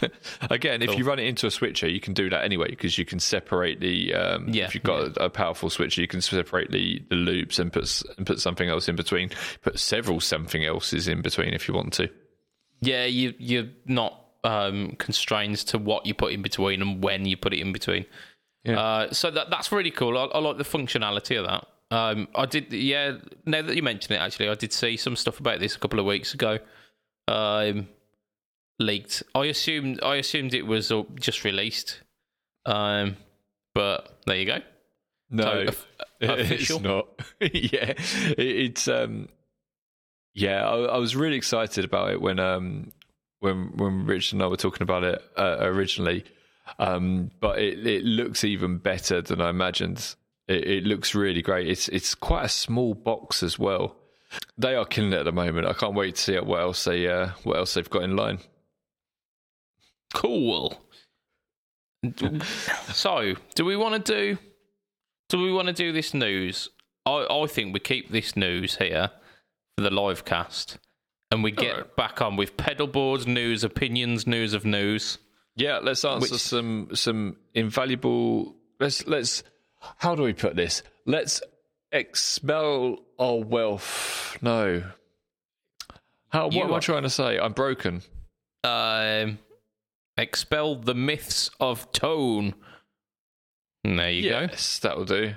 [laughs] Again, if you run it into a switcher, you can do that anyway because you can separate the. Um, Yeah, if you've got a, a powerful switcher, you can separate the, the loops and put and put something else in between. Put several something else's in between if you want to. Yeah, you you're not um, constrained to what you put in between and when you put it in between. Yeah. Uh, so that that's really cool. I, I like the functionality of that. Um, I did, yeah. Now that you mention it, actually, I did see some stuff about this a couple of weeks ago. Um, leaked. I assumed I assumed it was just released. Um, but there you go. No, So, of- [laughs] official? it's not. [laughs] yeah, it, it's um, yeah. I, I was really excited about it when um, when when Rich and I were talking about it uh, originally. Um, but it it looks even better than I imagined. It, it looks really great. It's it's quite a small box as well. They are killing it at the moment. I can't wait to see what else they uh, what else they've got in line. Cool. [laughs] so, do we want to do? Do we want to do this news? I I think we keep this news here for the live cast, and we get Alright. back on with pedal boards news, opinions, news of news. Yeah, let's answer Which- some some invaluable. Let's let's. How do we put this? Let's expel our wealth. No. How? What You am I trying to say? I'm broken. Um, expel the myths of tone. There you go. yes, that'll do.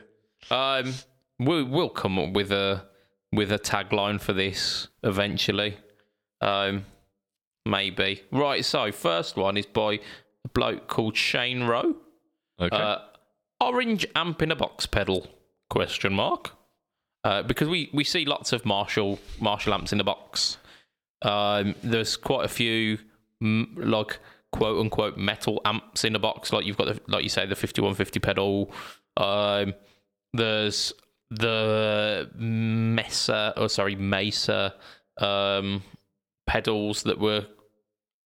Um, we we'll come up with a with a tagline for this eventually. Um, maybe. Right. So first one is by a bloke called Shane Rowe. Okay. Uh, orange amp in a box pedal? Question mark. Uh, because we, we see lots of Marshall Marshall amps in a box. Um, there's quite a few mm, like quote unquote metal amps in a box. Like you've got the, like you say the 5150 pedal. Um, there's the Mesa or sorry Mesa um, pedals that were.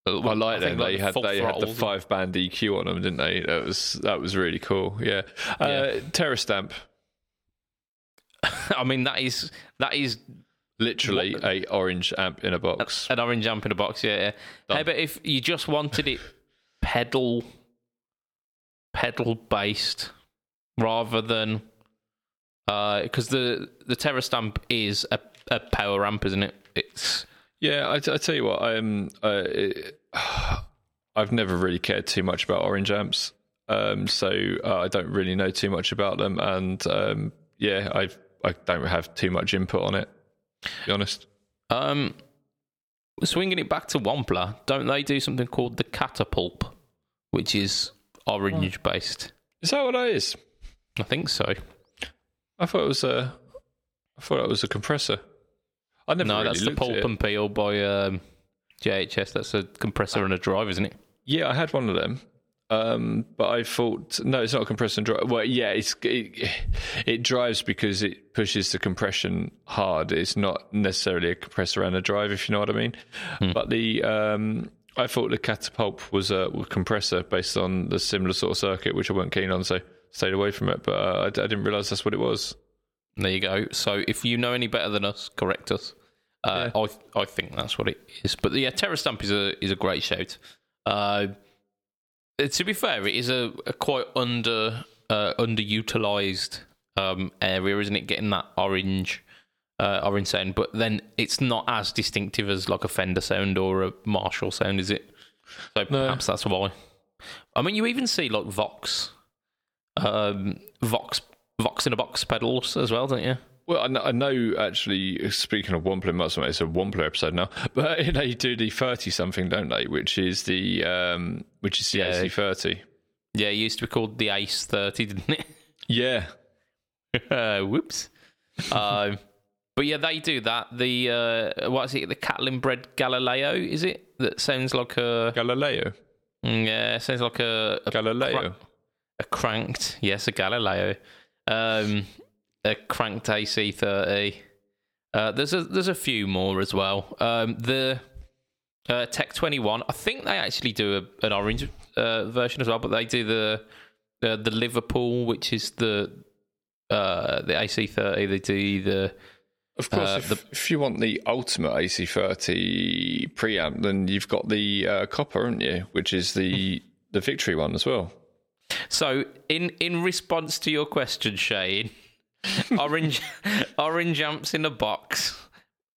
I like them. They had they had the five. band EQ on them, didn't they? That was that was really cool. Yeah. Uh, Terror stamp, [laughs] I mean that is that is literally a orange amp in a box. An orange amp in a box, yeah. yeah. Done. Hey, but if you just wanted it pedal pedal based rather than because the the Terror Stamp is a, a power amp, isn't it? It's Yeah, I, I tell you what, I'm. Uh, it, [sighs] I've never really cared too much about orange amps, um, so uh, I don't really know too much about them, and um, yeah, I I don't have too much input on it. To be honest. um swinging it back to Wampler. Don't they do something called the Catapult, which is orange based? Is that what that is? I think so. I thought it was a. I thought it was a compressor. I never No, really that's the Pulp and Peel by um, JHS. That's a compressor and a drive, isn't it? Yeah, I had one of them. Um, but I thought no, it's not a compressor and drive. Well, yeah, it's it, it drives because it pushes the compression hard. It's not necessarily a compressor and a drive, if you know what I mean. But the um, I thought the catapult was a, compressor based on the similar sort of circuit, which I weren't keen on, so stayed away from it. But uh, I, I didn't realize that's what it was. There you go. So if you know any better than us, correct us. Uh, I I think that's what it is. But yeah, Terror Stamp is a is a great shout. Uh, to be fair, it is a, a quite under uh, underutilized um, area, isn't it? Getting that orange, uh, orange sound, but then it's not as distinctive as like a Fender sound or a Marshall sound, is it? So No. perhaps that's why. I mean, you even see like Vox, um, Vox, Vox in a box pedals as well, don't you? Well, I know, actually, speaking of Wampler, it's a Wampler episode now, [laughs] but you know, you do the 30 something, don't they? Which is the, um, which is the Yeah. AC30. Yeah, it used to be called the Ace Thirty, didn't it? [laughs] Yeah. uh, whoops. um, but yeah, they do that. The uh, what is it? The Catalinbread Galileo is it? That sounds like a Galileo. mm, yeah, sounds like a a, Galileo. a cranked yes, a Galileo, um, a cranked AC thirty. Uh, there's a there's a few more as well. Um, the uh, Tech twenty one. I think they actually do a, an orange uh, version as well, but they do the the, the Liverpool, which is the uh, the AC thirty. They do the Of course, Uh, if, if you want the ultimate AC30 preamp, then you've got the uh, copper, haven't you? Which is the the victory one as well. So, in in response to your question, Shane, orange [laughs] orange amps in a box.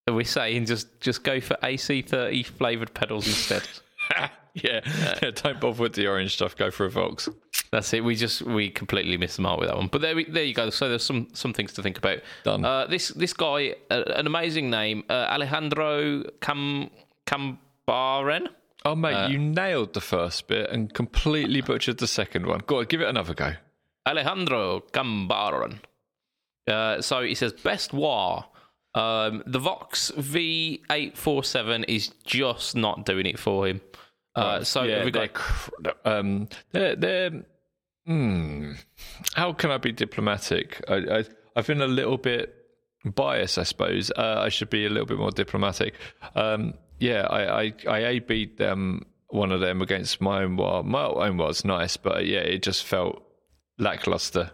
Are we saying just just go for AC thirty flavored pedals instead? [laughs] yeah. yeah, don't bother with the orange stuff. Go for a Vox. That's it. We just we completely missed the mark with that one. But there we, there you go. So there's some some things to think about. Done. Uh, this this guy, uh, an amazing name, uh, Alejandro Cam Cambaren. Oh, mate, Uh, you nailed the first bit and completely butchered the second one. Go on, give it another go. Alejandro Cambaron. Uh, so he says best war. Um, the Vox V847 is just not doing it for him. Uh, so yeah, have we they're, um, they're, they're hmm, how can I be diplomatic? I, I, I've been a little bit biased, I suppose. Uh, I should be a little bit more diplomatic. Um, yeah, I, I, I A beat them, one of them against my own war. My own was nice, but yeah, it just felt lackluster.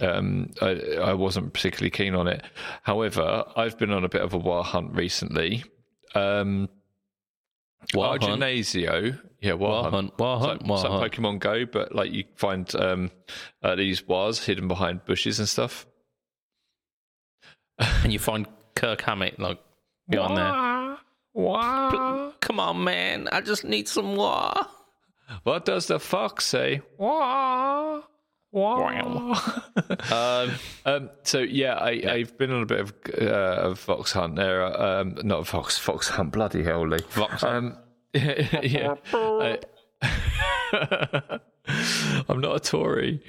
Um, I, I wasn't particularly keen on it. However, I've been on a bit of a war hunt recently. Um, War hunt? Yeah, War hunt. hunt, war It's hunt, like, it's like hunt. Pokemon Go, but like you find um, uh, these wars hidden behind bushes and stuff. and you find Kirk Hammett like behind there. Wah. Come on, man! I just need some war. What does the fox say? Wah. Wah. [laughs] Um, um, so yeah, I, I've been on a bit of uh, a fox hunt there. Um, not a fox, fox hunt. Bloody hell, Lee. Vox hunt. Um, [laughs] yeah. I, [laughs] I'm not a Tory.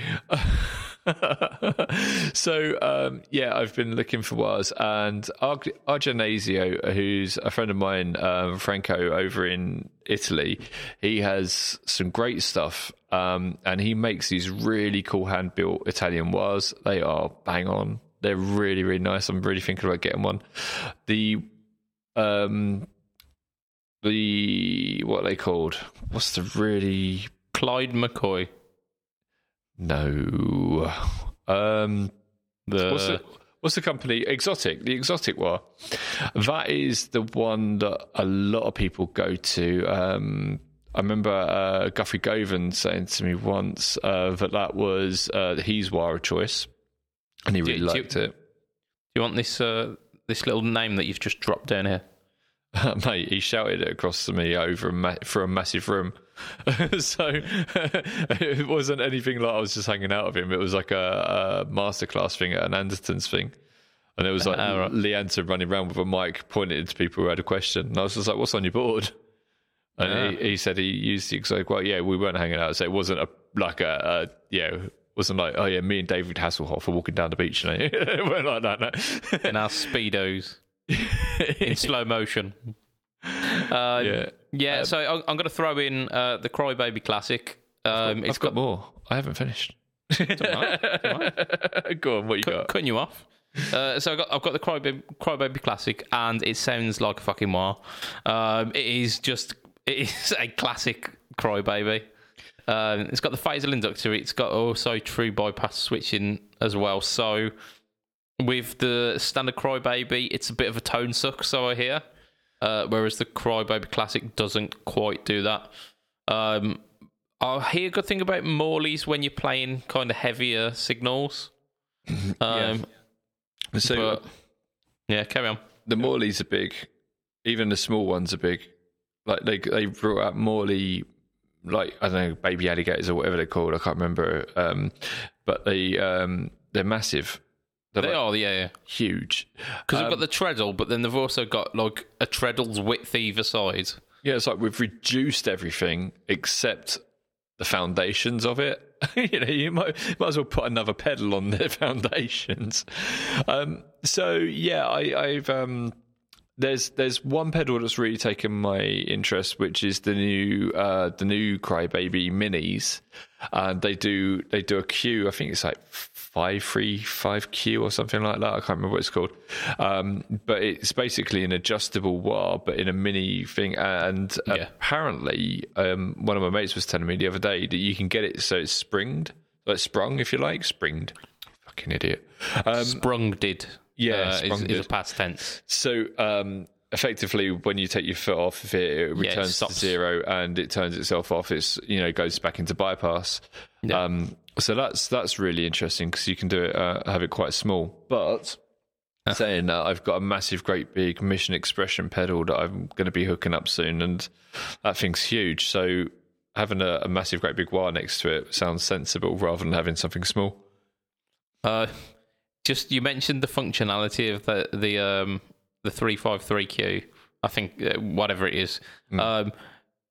[laughs] so um, yeah, I've been looking for wars, and Argenasio, who's a friend of mine, um, Franco, over in Italy, he has some great stuff, um, and he makes these really cool hand built Italian wars. They are bang on. They're really really nice. I'm really thinking about getting one. The um the what are they called? What's the really Clyde McCoy. No? Um, The, what's the what's the company? Exotic, the Exotic War. That is the one that a lot of people go to. Um, I remember uh, Guthrie Govan saying to me once uh, that that was uh, his war of choice, and he Do- really do you- liked it. Do you want this uh, this little name that you've just dropped down here? [laughs] Mate, he shouted it across to me over a ma- for a massive room. [laughs] so [laughs] it wasn't anything like I was just hanging out with him. It was like a, a masterclass thing at an Anderton's thing. And it was like Ah, right. Leanter running around with a mic pointed to people who had a question. And I was just like, what's on your board? And Yeah. he, he said he used the exotic. Well, yeah, we weren't hanging out. So it wasn't a like a, a yeah, wasn't like, oh yeah, me and David Hasselhoff are walking down the beach. Know? it weren't like that. No. In our speedos [laughs] in slow motion. Uh, yeah. Yeah, so I'm, I'm going to throw in uh, the Crybaby Classic. Um, it's I've got, more. I haven't finished. [laughs] Go on, what you cut, got? cutting you off. Uh, so I've got, I've got the Crybaby, Crybaby Classic, and it sounds like a fucking war. Um, it is just it is a classic Crybaby. Um, it's got the Fasel inductor. It's got also true bypass switching as well. So with the standard Crybaby, it's a bit of a tone suck. So I hear, uh, whereas the Crybaby Classic doesn't quite do that. Um, I hear a good thing about Morley's when you're playing kind of heavier signals. [laughs] Um, So but, yeah, carry on. the Morleys are big. Even the small ones are big. Like they they brought out Morley, like I don't know, baby alligators or whatever they're called. I can't remember. Um, but they um, they're massive. They're They like are, yeah, yeah. huge. Because Um, they've got the treadle, but then they've also got like a treadle's width either side. Yeah, it's like we've reduced everything except the foundations of it. [laughs] you know, you might might as well put another pedal on the [laughs] foundations. Um, so yeah, I, I've um, there's there's one pedal that's really taken my interest, which is the new uh, the new Crybaby Minis, and they do they do a Q. I think it's like five three five Q or something like that. I can't remember what it's called, um, but it's basically an adjustable wah, but in a mini thing. And Yeah. apparently, um, one of my mates was telling me the other day that you can get it so it's springed, like sprung if you like, springed. Fucking idiot. Um, Sprung did. Yeah, uh, is, is a past tense. So um, effectively, when you take your foot off, if it, it returns to zero and it turns itself off, it's you know goes back into bypass. Yeah. Um, so that's that's really interesting because you can do it, uh, have it quite small. But saying that, I've got a massive, great big Mission Expression pedal that I'm going to be hooking up soon, and that thing's huge. So having a, a massive, great big wire next to it sounds sensible rather than having something small. Uh, just you mentioned the functionality of the the um the three five three Q. I think uh, whatever it is. Um,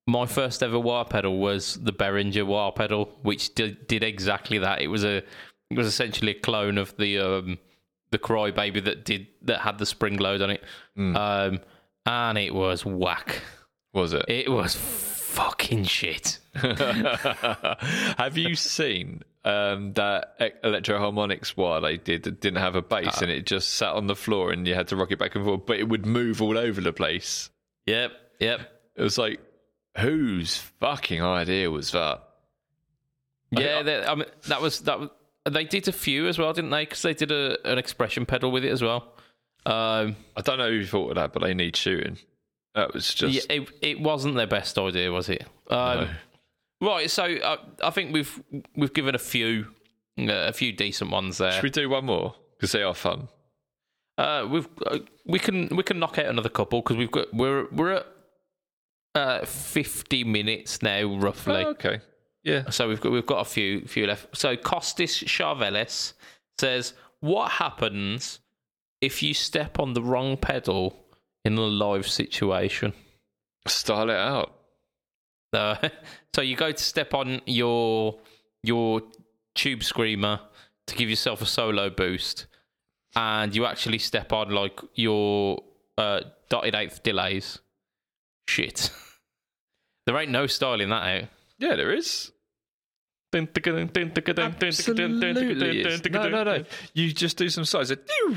my first ever wah pedal was the Behringer wah pedal, which did, did exactly that. It was a it was essentially a clone of the um the Crybaby that did that had the spring load on it. Um, and it was whack. Was it? It was fucking shit. [laughs] have you seen um, that e- Electro-Harmonix wire they did that didn't have a bass and it just sat on the floor and you had to rock it back and forth, but it would move all over the place? Yep, yep. It was like, whose fucking idea was that? Yeah, they, I mean that was that. Was, they did a few as well, didn't they? Because they did a, an expression pedal with it as well. Um, I don't know who thought of that, but they need shooting. That was just. yeah, it, it wasn't their best idea, was it? Um, Right. So uh, I think we've we've given a few uh, a few decent ones there. Should we do one more? Because they are fun. Uh, we've uh, we can we can knock out another couple because we've got we're we're at uh, fifty minutes now roughly. Oh, okay. Yeah. So we've got we've got a few few left. So Costis Charvelis says, "What happens if you step on the wrong pedal in a live situation?" Style it out. Uh, so you go to step on your your tube screamer to give yourself a solo boost, and you actually step on like your uh, dotted eighth delays. Shit, there ain't no styling that out. Yeah, there is. Absolutely. No, no, no. You just do some sides. Do.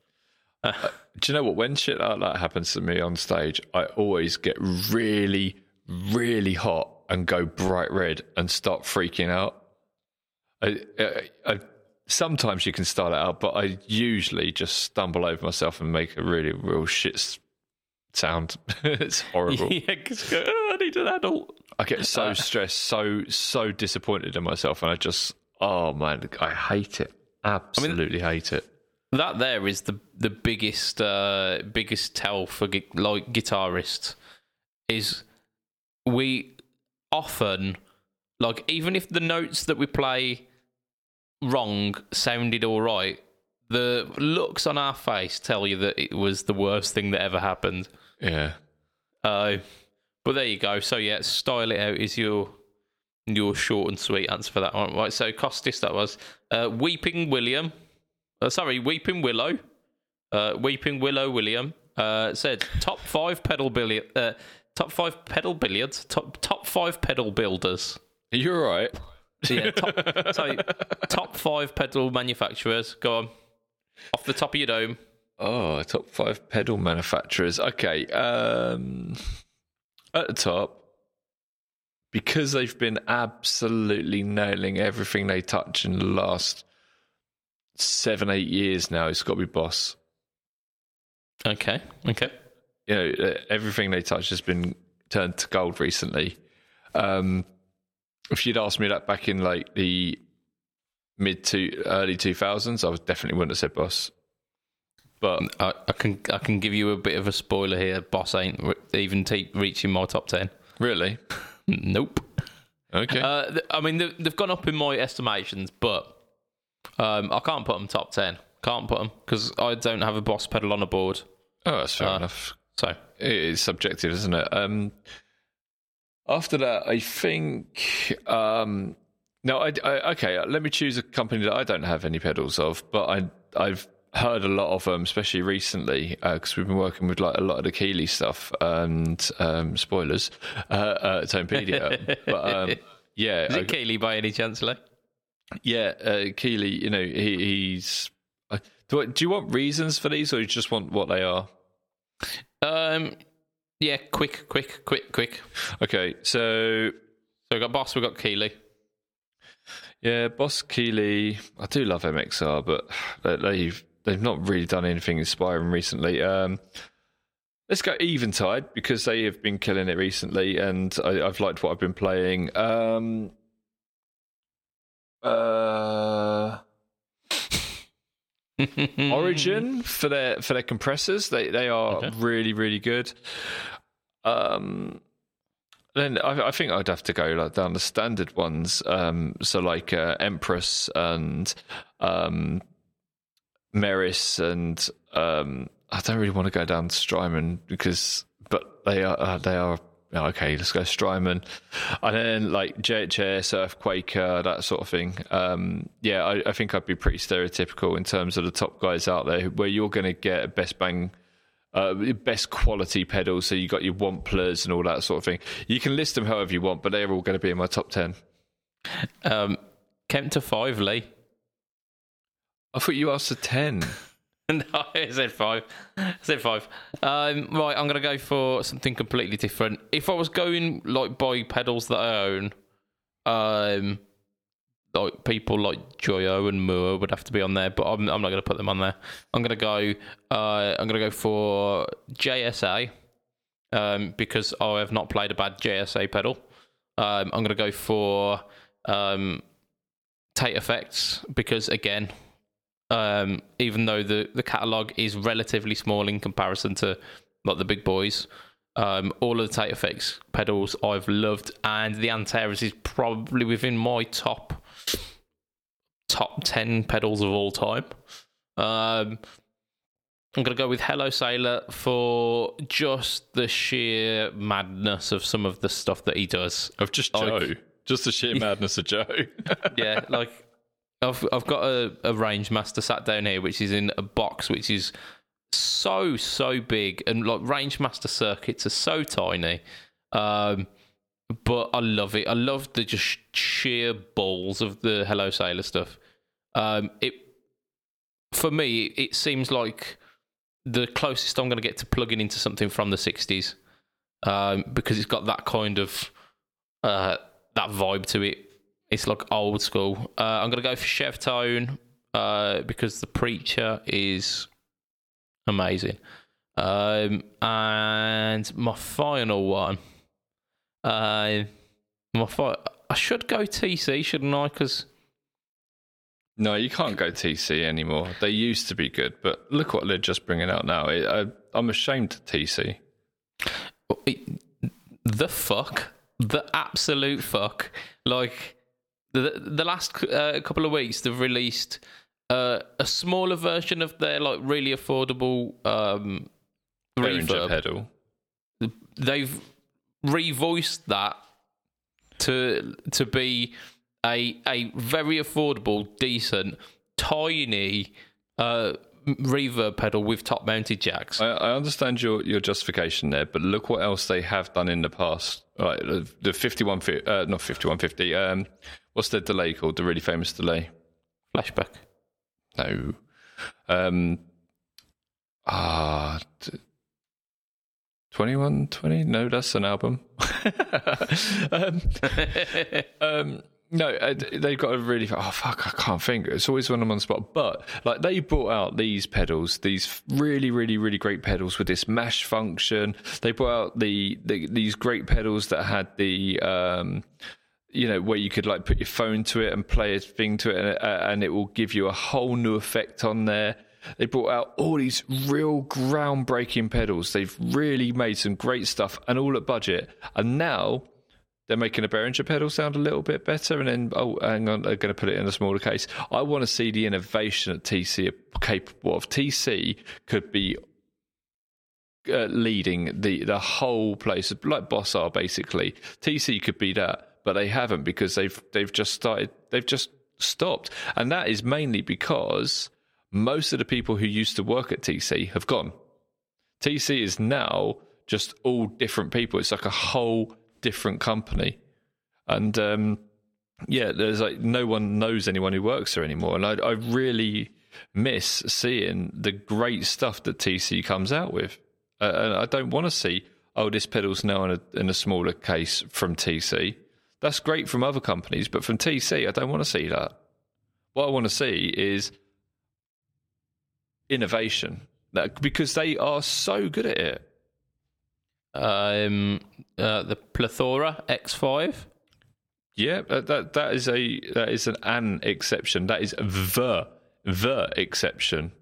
Do you know what? When shit like that happens to me on stage, I always get really, really hot and go bright red and start freaking out. I, I, I, sometimes you can start it out, but I usually just stumble over myself and make a really real shit sound. [laughs] it's horrible. [laughs] yeah, 'cause, uh, I need an adult. I get so stressed, so so disappointed in myself, and I just oh man, I hate it. Absolutely hate it. That there is the the biggest uh, biggest tell for gu- like guitarists is we often like even if the notes that we play wrong sounded all right, the looks on our face tell you that it was the worst thing that ever happened. Yeah. Uh, but there you go. So yeah, style it out is your your short and sweet answer for that one. Right. So Costis, that was uh, Weeping William. Uh, sorry, Weeping Willow. Uh, Weeping Willow William uh, said top five pedal billiard. Uh, top five pedal billiards. Top top five pedal builders. You're right. Yeah. Top, so top five pedal manufacturers. Go on. Off the top of your dome. Oh, top five pedal manufacturers. Okay. Um, at the top, because they've been absolutely nailing everything they touch in the last seven, eight years now, it's got to be Boss. Okay. Okay. You know, everything they touch has been turned to gold recently. Um, if you'd asked me that back in like the mid to early 2000s, I would definitely wouldn't have said Boss. But I, I can I can give you a bit of a spoiler here. Boss ain't re- even te- reaching my top ten. really, [laughs] Nope. okay, Uh, I mean, they've, they've gone up in my estimations, but um, I can't put them top 10. Can't put them because I don't have a boss pedal on a board. oh, that's fair uh, enough. So, It is subjective, isn't it? Um, after that, I think. Um, no, I, I okay. Let me choose a company that I don't have any pedals of, but I I've heard a lot of them, especially recently, because we've been working with like a lot of the Keeley stuff and um, spoilers, uh, uh, Tonepedia. [laughs] but um, yeah, is I- Keeley by any chance, Lee? Yeah, uh, Keeley. You know, he, he's. Uh, do, I, do you want reasons for these, or you just want what they are? Um, yeah, quick, quick, quick, quick. Okay, so So we got boss, we got Keeley. Yeah, Boss Keeley. I do love MXR, but they- they've they've not really done anything inspiring recently. Um, let's go Eventide because they have been killing it recently, and I, I've liked what I've been playing. Um, uh, Origin for their for their compressors, they they are Okay. really really good. Um, then I, I think I'd have to go like down the standard ones. Um, so like uh, Empress and um, Meris and um, I don't really want to go down Strymon because, but they are uh, they are yeah, okay. Let's go Strymon, and then like JHS, Earthquaker, that sort of thing. Um, yeah, I, I think I'd be pretty stereotypical in terms of the top guys out there, where you're going to get best bang uh, best quality pedals. So you got your Wamplers and all that sort of thing. You can list them however you want, but they're all going to be in my top ten. um, Kemp to five, Lee. I thought you asked for ten. [laughs] no, I said five. I said five. Um, right, I'm gonna go for something completely different. If I was going like by pedals that I own, um, like people like Joyo and Mooer would have to be on there, but I'm I'm not gonna put them on there. I'm gonna go. Uh, I'm gonna go for JSA, um, because I have not played a bad JSA pedal. Um, I'm gonna go for um, Tate Effects because again, um, even though the, the catalog is relatively small in comparison to like the big boys. Um, all of the Tate Effects pedals I've loved, and the Antares is probably within my top top ten pedals of all time. Um, I'm gonna go with Hello Sailor for just the sheer madness of some of the stuff that he does. Of just Like- Joe, just the sheer [laughs] madness of Joe. [laughs] yeah, like I've I've got a, a range master sat down here, which is in a box, which is so so big, and like range master circuits are so tiny. Um, but I love it. I love the just sheer balls of the Hello Sailor stuff. Um, it for me, it seems like the closest I'm going to get to plugging into something from the '60s, um, because it's got that kind of uh, that vibe to it. It's like old school. Uh, I'm gonna go for Chef Tone uh, because the preacher is amazing. Um, and my final one, uh, my fi- I should go TC, shouldn't I? Because no, you can't go TC anymore. They used to be good, but look what they're just bringing out now. I, I'm ashamed of TC. the fuck, the absolute fuck. Like the the last uh, couple of weeks, they've released uh, a smaller version of their like really affordable um, reverb. pedal. they've revoiced that to to be a a very affordable, decent, tiny uh, reverb pedal with top mounted jacks. I, I understand your, your justification there, but look what else they have done in the past. Right, the, the 51, uh, not 5150. Um, what's the delay called? The really famous delay? Flashback. No. Um, Ah, uh, 2120? No, that's an album. [laughs] um, [laughs] um, no, uh, they've got a really. Oh fuck, I can't think. It's always when I'm on the spot. But like they brought out these pedals, these really, really, really great pedals with this mash function. They brought out the, the these great pedals that had the. Um, you know where you could like put your phone to it and play a thing to it and, uh, and it will give you a whole new effect on there they brought out all these real groundbreaking pedals. They've really made some great stuff and all at budget. And now they're making a Behringer pedal sound a little bit better. And then, oh, hang on, they're going to put it in a smaller case. I want to see the innovation that TC are capable of. TC could be uh, leading the, the whole place, like Boss are basically. TC could be that, but they haven't because they've they've just started. They've just stopped, and that is mainly because most of the people who used to work at TC have gone. TC is now just all different people. It's like a whole different company. And um, yeah, there's like no one knows anyone who works there anymore. And I, I really miss seeing the great stuff that TC comes out with. Uh, and I don't want to see, oh, this pedal's now in a, in a smaller case from TC. That's great from other companies, but from TC, I don't want to see that. What I want to see is innovation because they are so good at it. Um, uh, the Plethora X5. Yeah, that, that that is a that is an an exception. That is the the exception.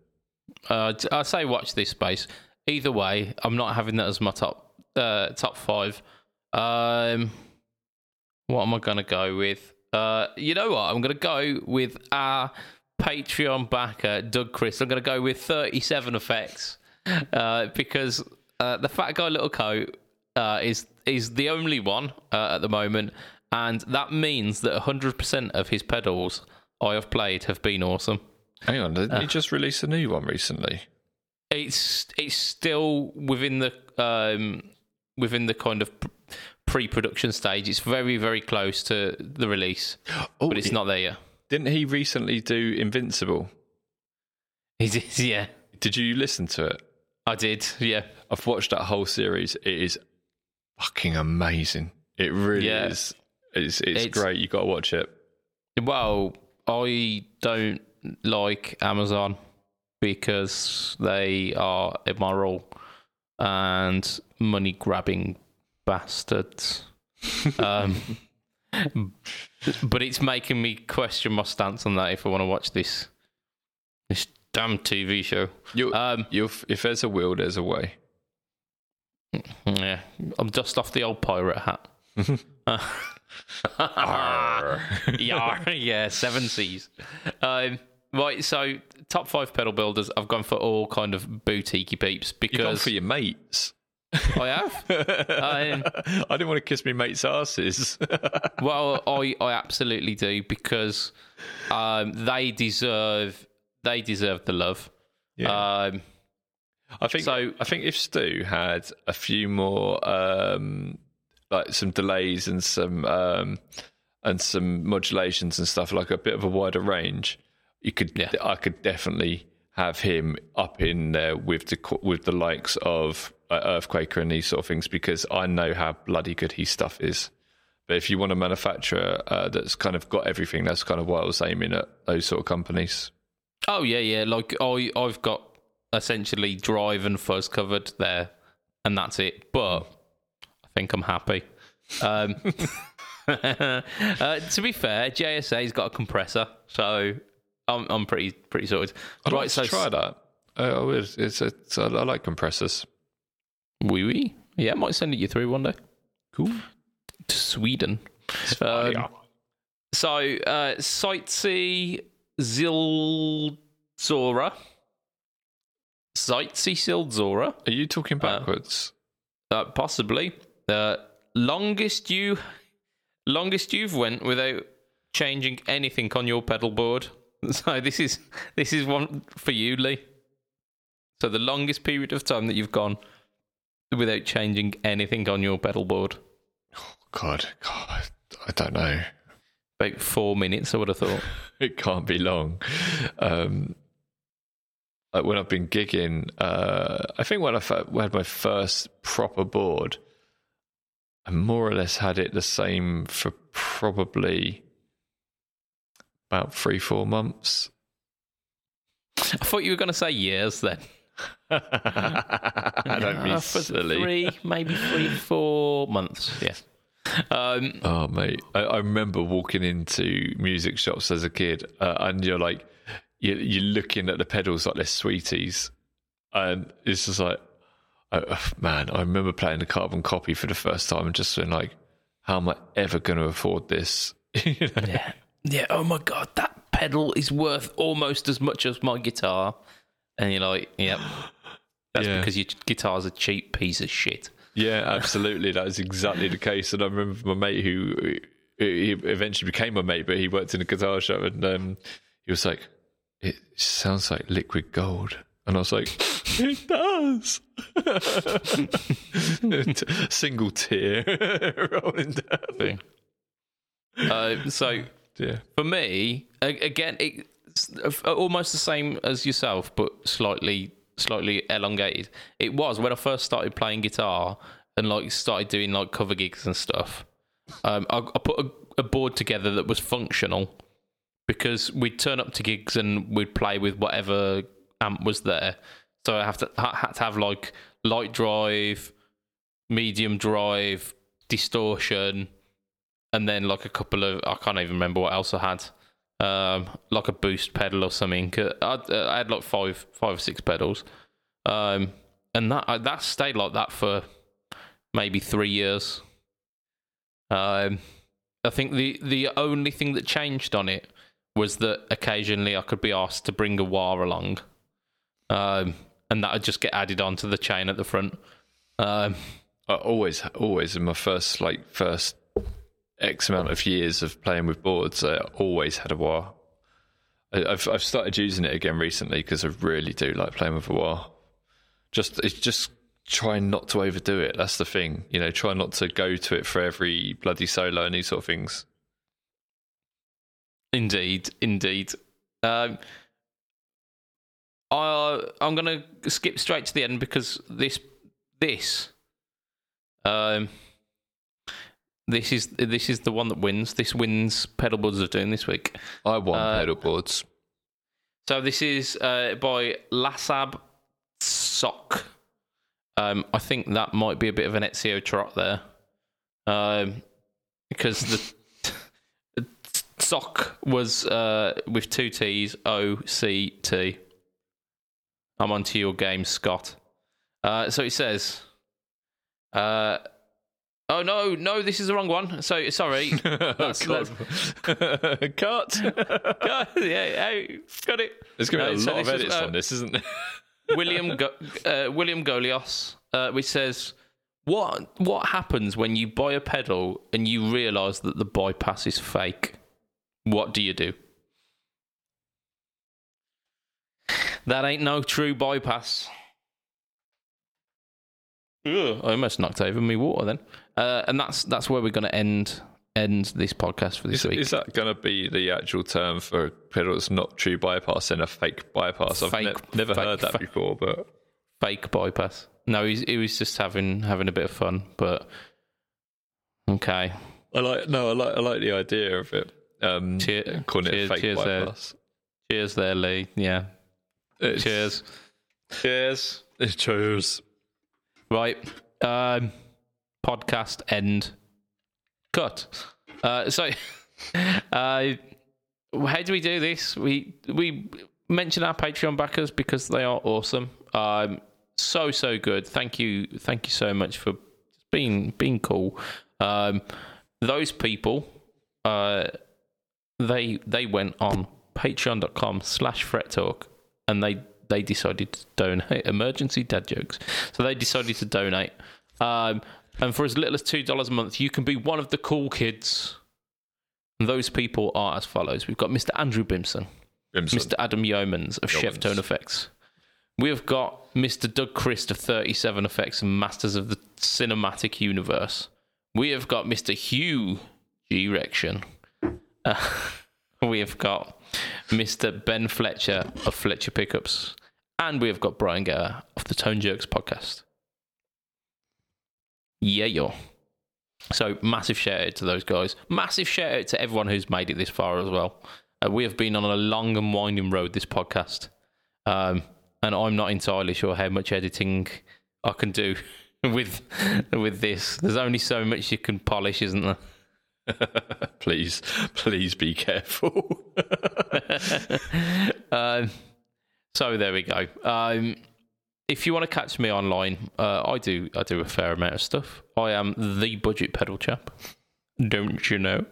Uh, I say watch this space. Either way, I'm not having that as my top uh, top five. Um, what am I gonna go with? Uh, you know what? I'm gonna go with our Patreon backer, Doug Chris. I'm going to go with 37 effects uh, because uh, the Fat Guy Little Coat uh, is is the only one uh, at the moment, and that means that 100% of his pedals I have played have been awesome. Hang on, did he uh, just release a new one recently? It's it's still within the um, within the kind of pre-production stage. It's very very close to the release, oh, but it's not there yet. Didn't he recently do Invincible? He did, [laughs] yeah. Did you listen to it? I did, yeah. I've watched that whole series. It is fucking amazing. It really yeah. is. It's, it's, it's great. You got to watch it. Well, I don't like Amazon because they are immoral and money grabbing bastards. [laughs] um, but it's making me question my stance on that if I want to watch this this damn TV show. You, um, you, if there's a will, there's a way. Yeah, I'm just off the old pirate hat. [laughs] [laughs] yeah, [laughs] yeah, seven seas. Um, right, so top five pedal builders. I've gone for all kind of boutiquey peeps because You've gone for your mates. I have. I, I didn't want to kiss my mates' asses. well, I, I absolutely do because um, they deserve they deserve the love. Yeah. Um, I think so. I think if Stu had a few more um, like some delays and some um, and some modulations and stuff, like a bit of a wider range, you could yeah. I could definitely have him up in there with the with the likes of uh, Earthquaker and these sort of things because I know how bloody good his stuff is. But if you want a manufacturer uh, that's kind of got everything, that's kind of what I was aiming at those sort of companies. Oh yeah, yeah. Like I, I've got essentially drive and fuzz covered there, and that's it. But I think I'm happy. Um, [laughs] uh, to be fair, JSA's got a compressor, so I'm I'm pretty pretty sorted. I'd right, like so try that. I would. It's, it's I like compressors. Wee wee. Yeah, I might send it you through one day. Cool. To Sweden. Um, so, uh, Sightsee Zildzora. Sightsee Zildzora. Are you talking uh, backwards? Uh, uh, possibly. Uh, longest you, longest you've went without changing anything on your pedal board. [laughs] So this is this is one for you, Lee. So the longest period of time that you've gone without changing anything on your pedal board? Oh, God, God, I don't know. About four minutes, I would have thought. [laughs] it can't be long. Um, like when I've been gigging, uh, I think when I had my first proper board, I more or less had it the same for probably about three, four months. I thought you were going to say years then. I [laughs] [laughs] don't be silly. Three, maybe three, four months. Yes. Um, oh, mate. I, I, remember walking into music shops as a kid, uh, and you're like, you're, you're, looking at the pedals like they're sweeties. And it's just like, oh, man, I remember playing the carbon copy for the first time and just being like, how am I ever going to afford this? [laughs] you know? Yeah. Yeah. Oh, my God. That pedal is worth almost as much as my guitar. And you're like, yep. That's yeah. because your guitar's a cheap piece of shit. Yeah, absolutely. that is exactly the case. And I remember my mate who he eventually became my mate, but he worked in a guitar shop, and um, he was like, "It sounds like liquid gold." And I was like, [laughs] it does. [laughs] Single tear [laughs] rolling down. Uh, so, yeah. for me, again, it's almost the same as yourself, but slightly slightly elongated. It was when I first started playing guitar and like started doing like cover gigs and stuff. Um, I, I, put a, a, board together that was functional because we'd turn up to gigs and we'd play with whatever amp was there. So I have to had to have like light drive, medium drive, distortion, and then like a couple of I can't even remember what else I had um, like a boost pedal or something. I, I had like five, five or six pedals, um, and that that stayed like that for maybe three years. Um, I think the the only thing that changed on it was that occasionally I could be asked to bring a wah along, um, and that would just get added onto the chain at the front. Um, I always, always in my first like first X amount of years of playing with boards, I always had a wah. I've I've started using it again recently because I really do like playing with a wah. Just it's just trying not to overdo it. That's the thing, you know. Try not to go to it for every bloody solo and these sort of things. Indeed, indeed. Um, I I'm gonna skip straight to the end because this this um this is this is the one that wins. This wins pedal boards of doing this week. I won uh, pedal boards. So this is uh, by Lasab Sock. Um, I think that might be a bit of an Ezio trot there, um, because the [laughs] sock was uh, with two T's O C T. I'm onto your game, Scott. Uh, so it says. Uh, Oh no, no, this is the wrong one. So sorry. [laughs] That's, [laughs] Cut. [laughs] Cut. Yeah, got it. There's going to be a so lot of edits is, uh, on this, isn't there? William Go- uh, William Golios, uh, which says, "What what happens when you buy a pedal and you realise that the bypass is fake? What do you do?" That ain't no true bypass. Ugh, I almost knocked over me water then. Uh, and that's that's where we're going to end end this podcast for this is, week. Is that going to be the actual term for a pedal that's not true bypass and a fake bypass? I've ne- never fake, heard that fake, before, but fake bypass. No, he, he was just having having a bit of fun, but okay. I like no, I like I like the idea of it. Um, Cheer, calling cheers, it fake cheers bypass. There. Cheers, there, Lee. Yeah. It's, cheers. Cheers. It's cheers. Right. Um, podcast end. Cut. Uh, so, [laughs] uh, how do we do this? We we mention our Patreon backers because they are awesome. Um, so so good. Thank you, thank you so much for being being cool. Um, those people, uh, they they went on patreon.com slash fret talk and they they decided to donate [laughs] emergency dad jokes. So they decided to donate. Um, and for as little as $2 a month, you can be one of the cool kids. And those people are as follows We've got Mr. Andrew Bimson, Bimson. Mr. Adam Yeomans of Yeomans. Chef Tone Effects. We've got Mr. Doug Christ of 37 Effects and Masters of the Cinematic Universe. We have got Mr. Hugh G. Rection. Uh, [laughs] we have got Mr. Ben Fletcher of Fletcher Pickups And we have got Brian Geller of the Tone Jerks podcast. Yeah, yo. So massive shout out to those guys. Massive shout out to everyone who's made it this far as well. Uh, we have been on a long and winding road this podcast, um, and I'm not entirely sure how much editing I can do [laughs] with with this. There's only so much you can polish, isn't there? [laughs] please, please be careful. [laughs] um, so there we go. Um, if you want to catch me online, uh, I do. I do a fair amount of stuff. I am the budget pedal chap. Don't you know?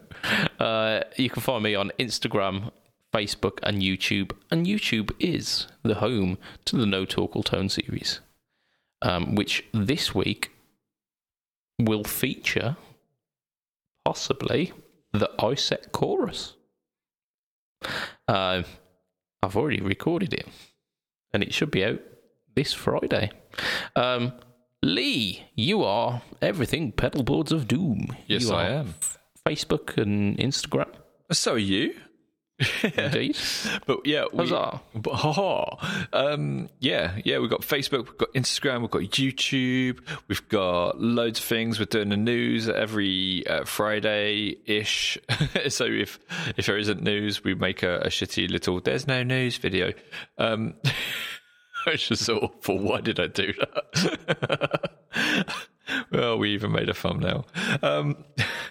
Uh, you can find me on Instagram, Facebook, and YouTube. And YouTube is the home to the No Talk All Tone series, um, which this week will feature possibly the iSet chorus. Uh, I've already recorded it, and it should be out this Friday. Um, Lee, you are everything pedalboards of doom. Yes, you I am. Facebook and Instagram. So are you. [laughs] Indeed. but yeah, we, Huzzah. But, ha, um, yeah, yeah. We've got Facebook, we've got Instagram, we've got YouTube, we've got loads of things. We're doing the news every uh, Friday ish. [laughs] so if if there isn't news, we make a, a shitty little "there's no news" video. Um, [laughs] which is awful. Why did I do that? [laughs] well, we even made a thumbnail. Um,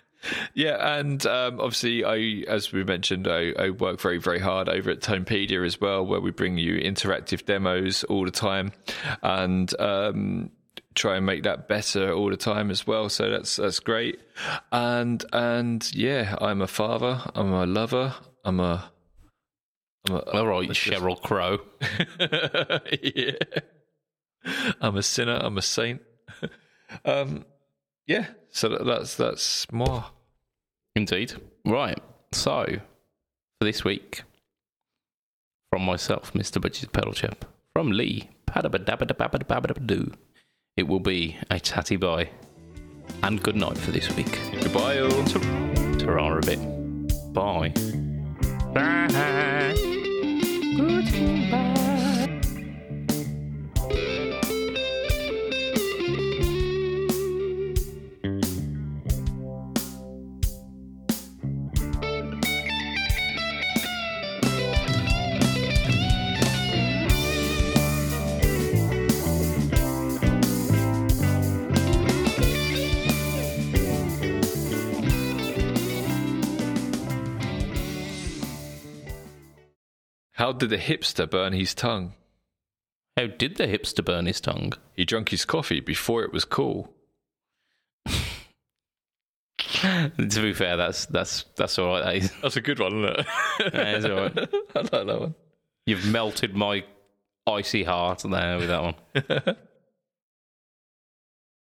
[laughs] yeah, and um, obviously, I, as we mentioned, I, I, work very, very hard over at Tonepedia as well, where we bring you interactive demos all the time, and um, try and make that better all the time as well. So that's that's great. And and yeah, I'm a father. I'm a lover. I'm a. I'm a all right, Sheryl Crow. [laughs] yeah. I'm a sinner. I'm a saint. [laughs] um, yeah, so that's that's more. Indeed. Right. So for this week, from myself, Mr. Budget Pedal Chap, from Lee, do. It will be a tatty bye and good night for this week. Goodbye, all. Ta-ra a bit. Bye. Bye. Goodbye. How did the hipster burn his tongue? How did the hipster burn his tongue? He drank his coffee before it was cool. [laughs] to be fair, that's that's that's all right. That is. That's a good one, isn't it? yeah, it's all right. [laughs] I like that one. You've melted my icy heart there with that one. [laughs]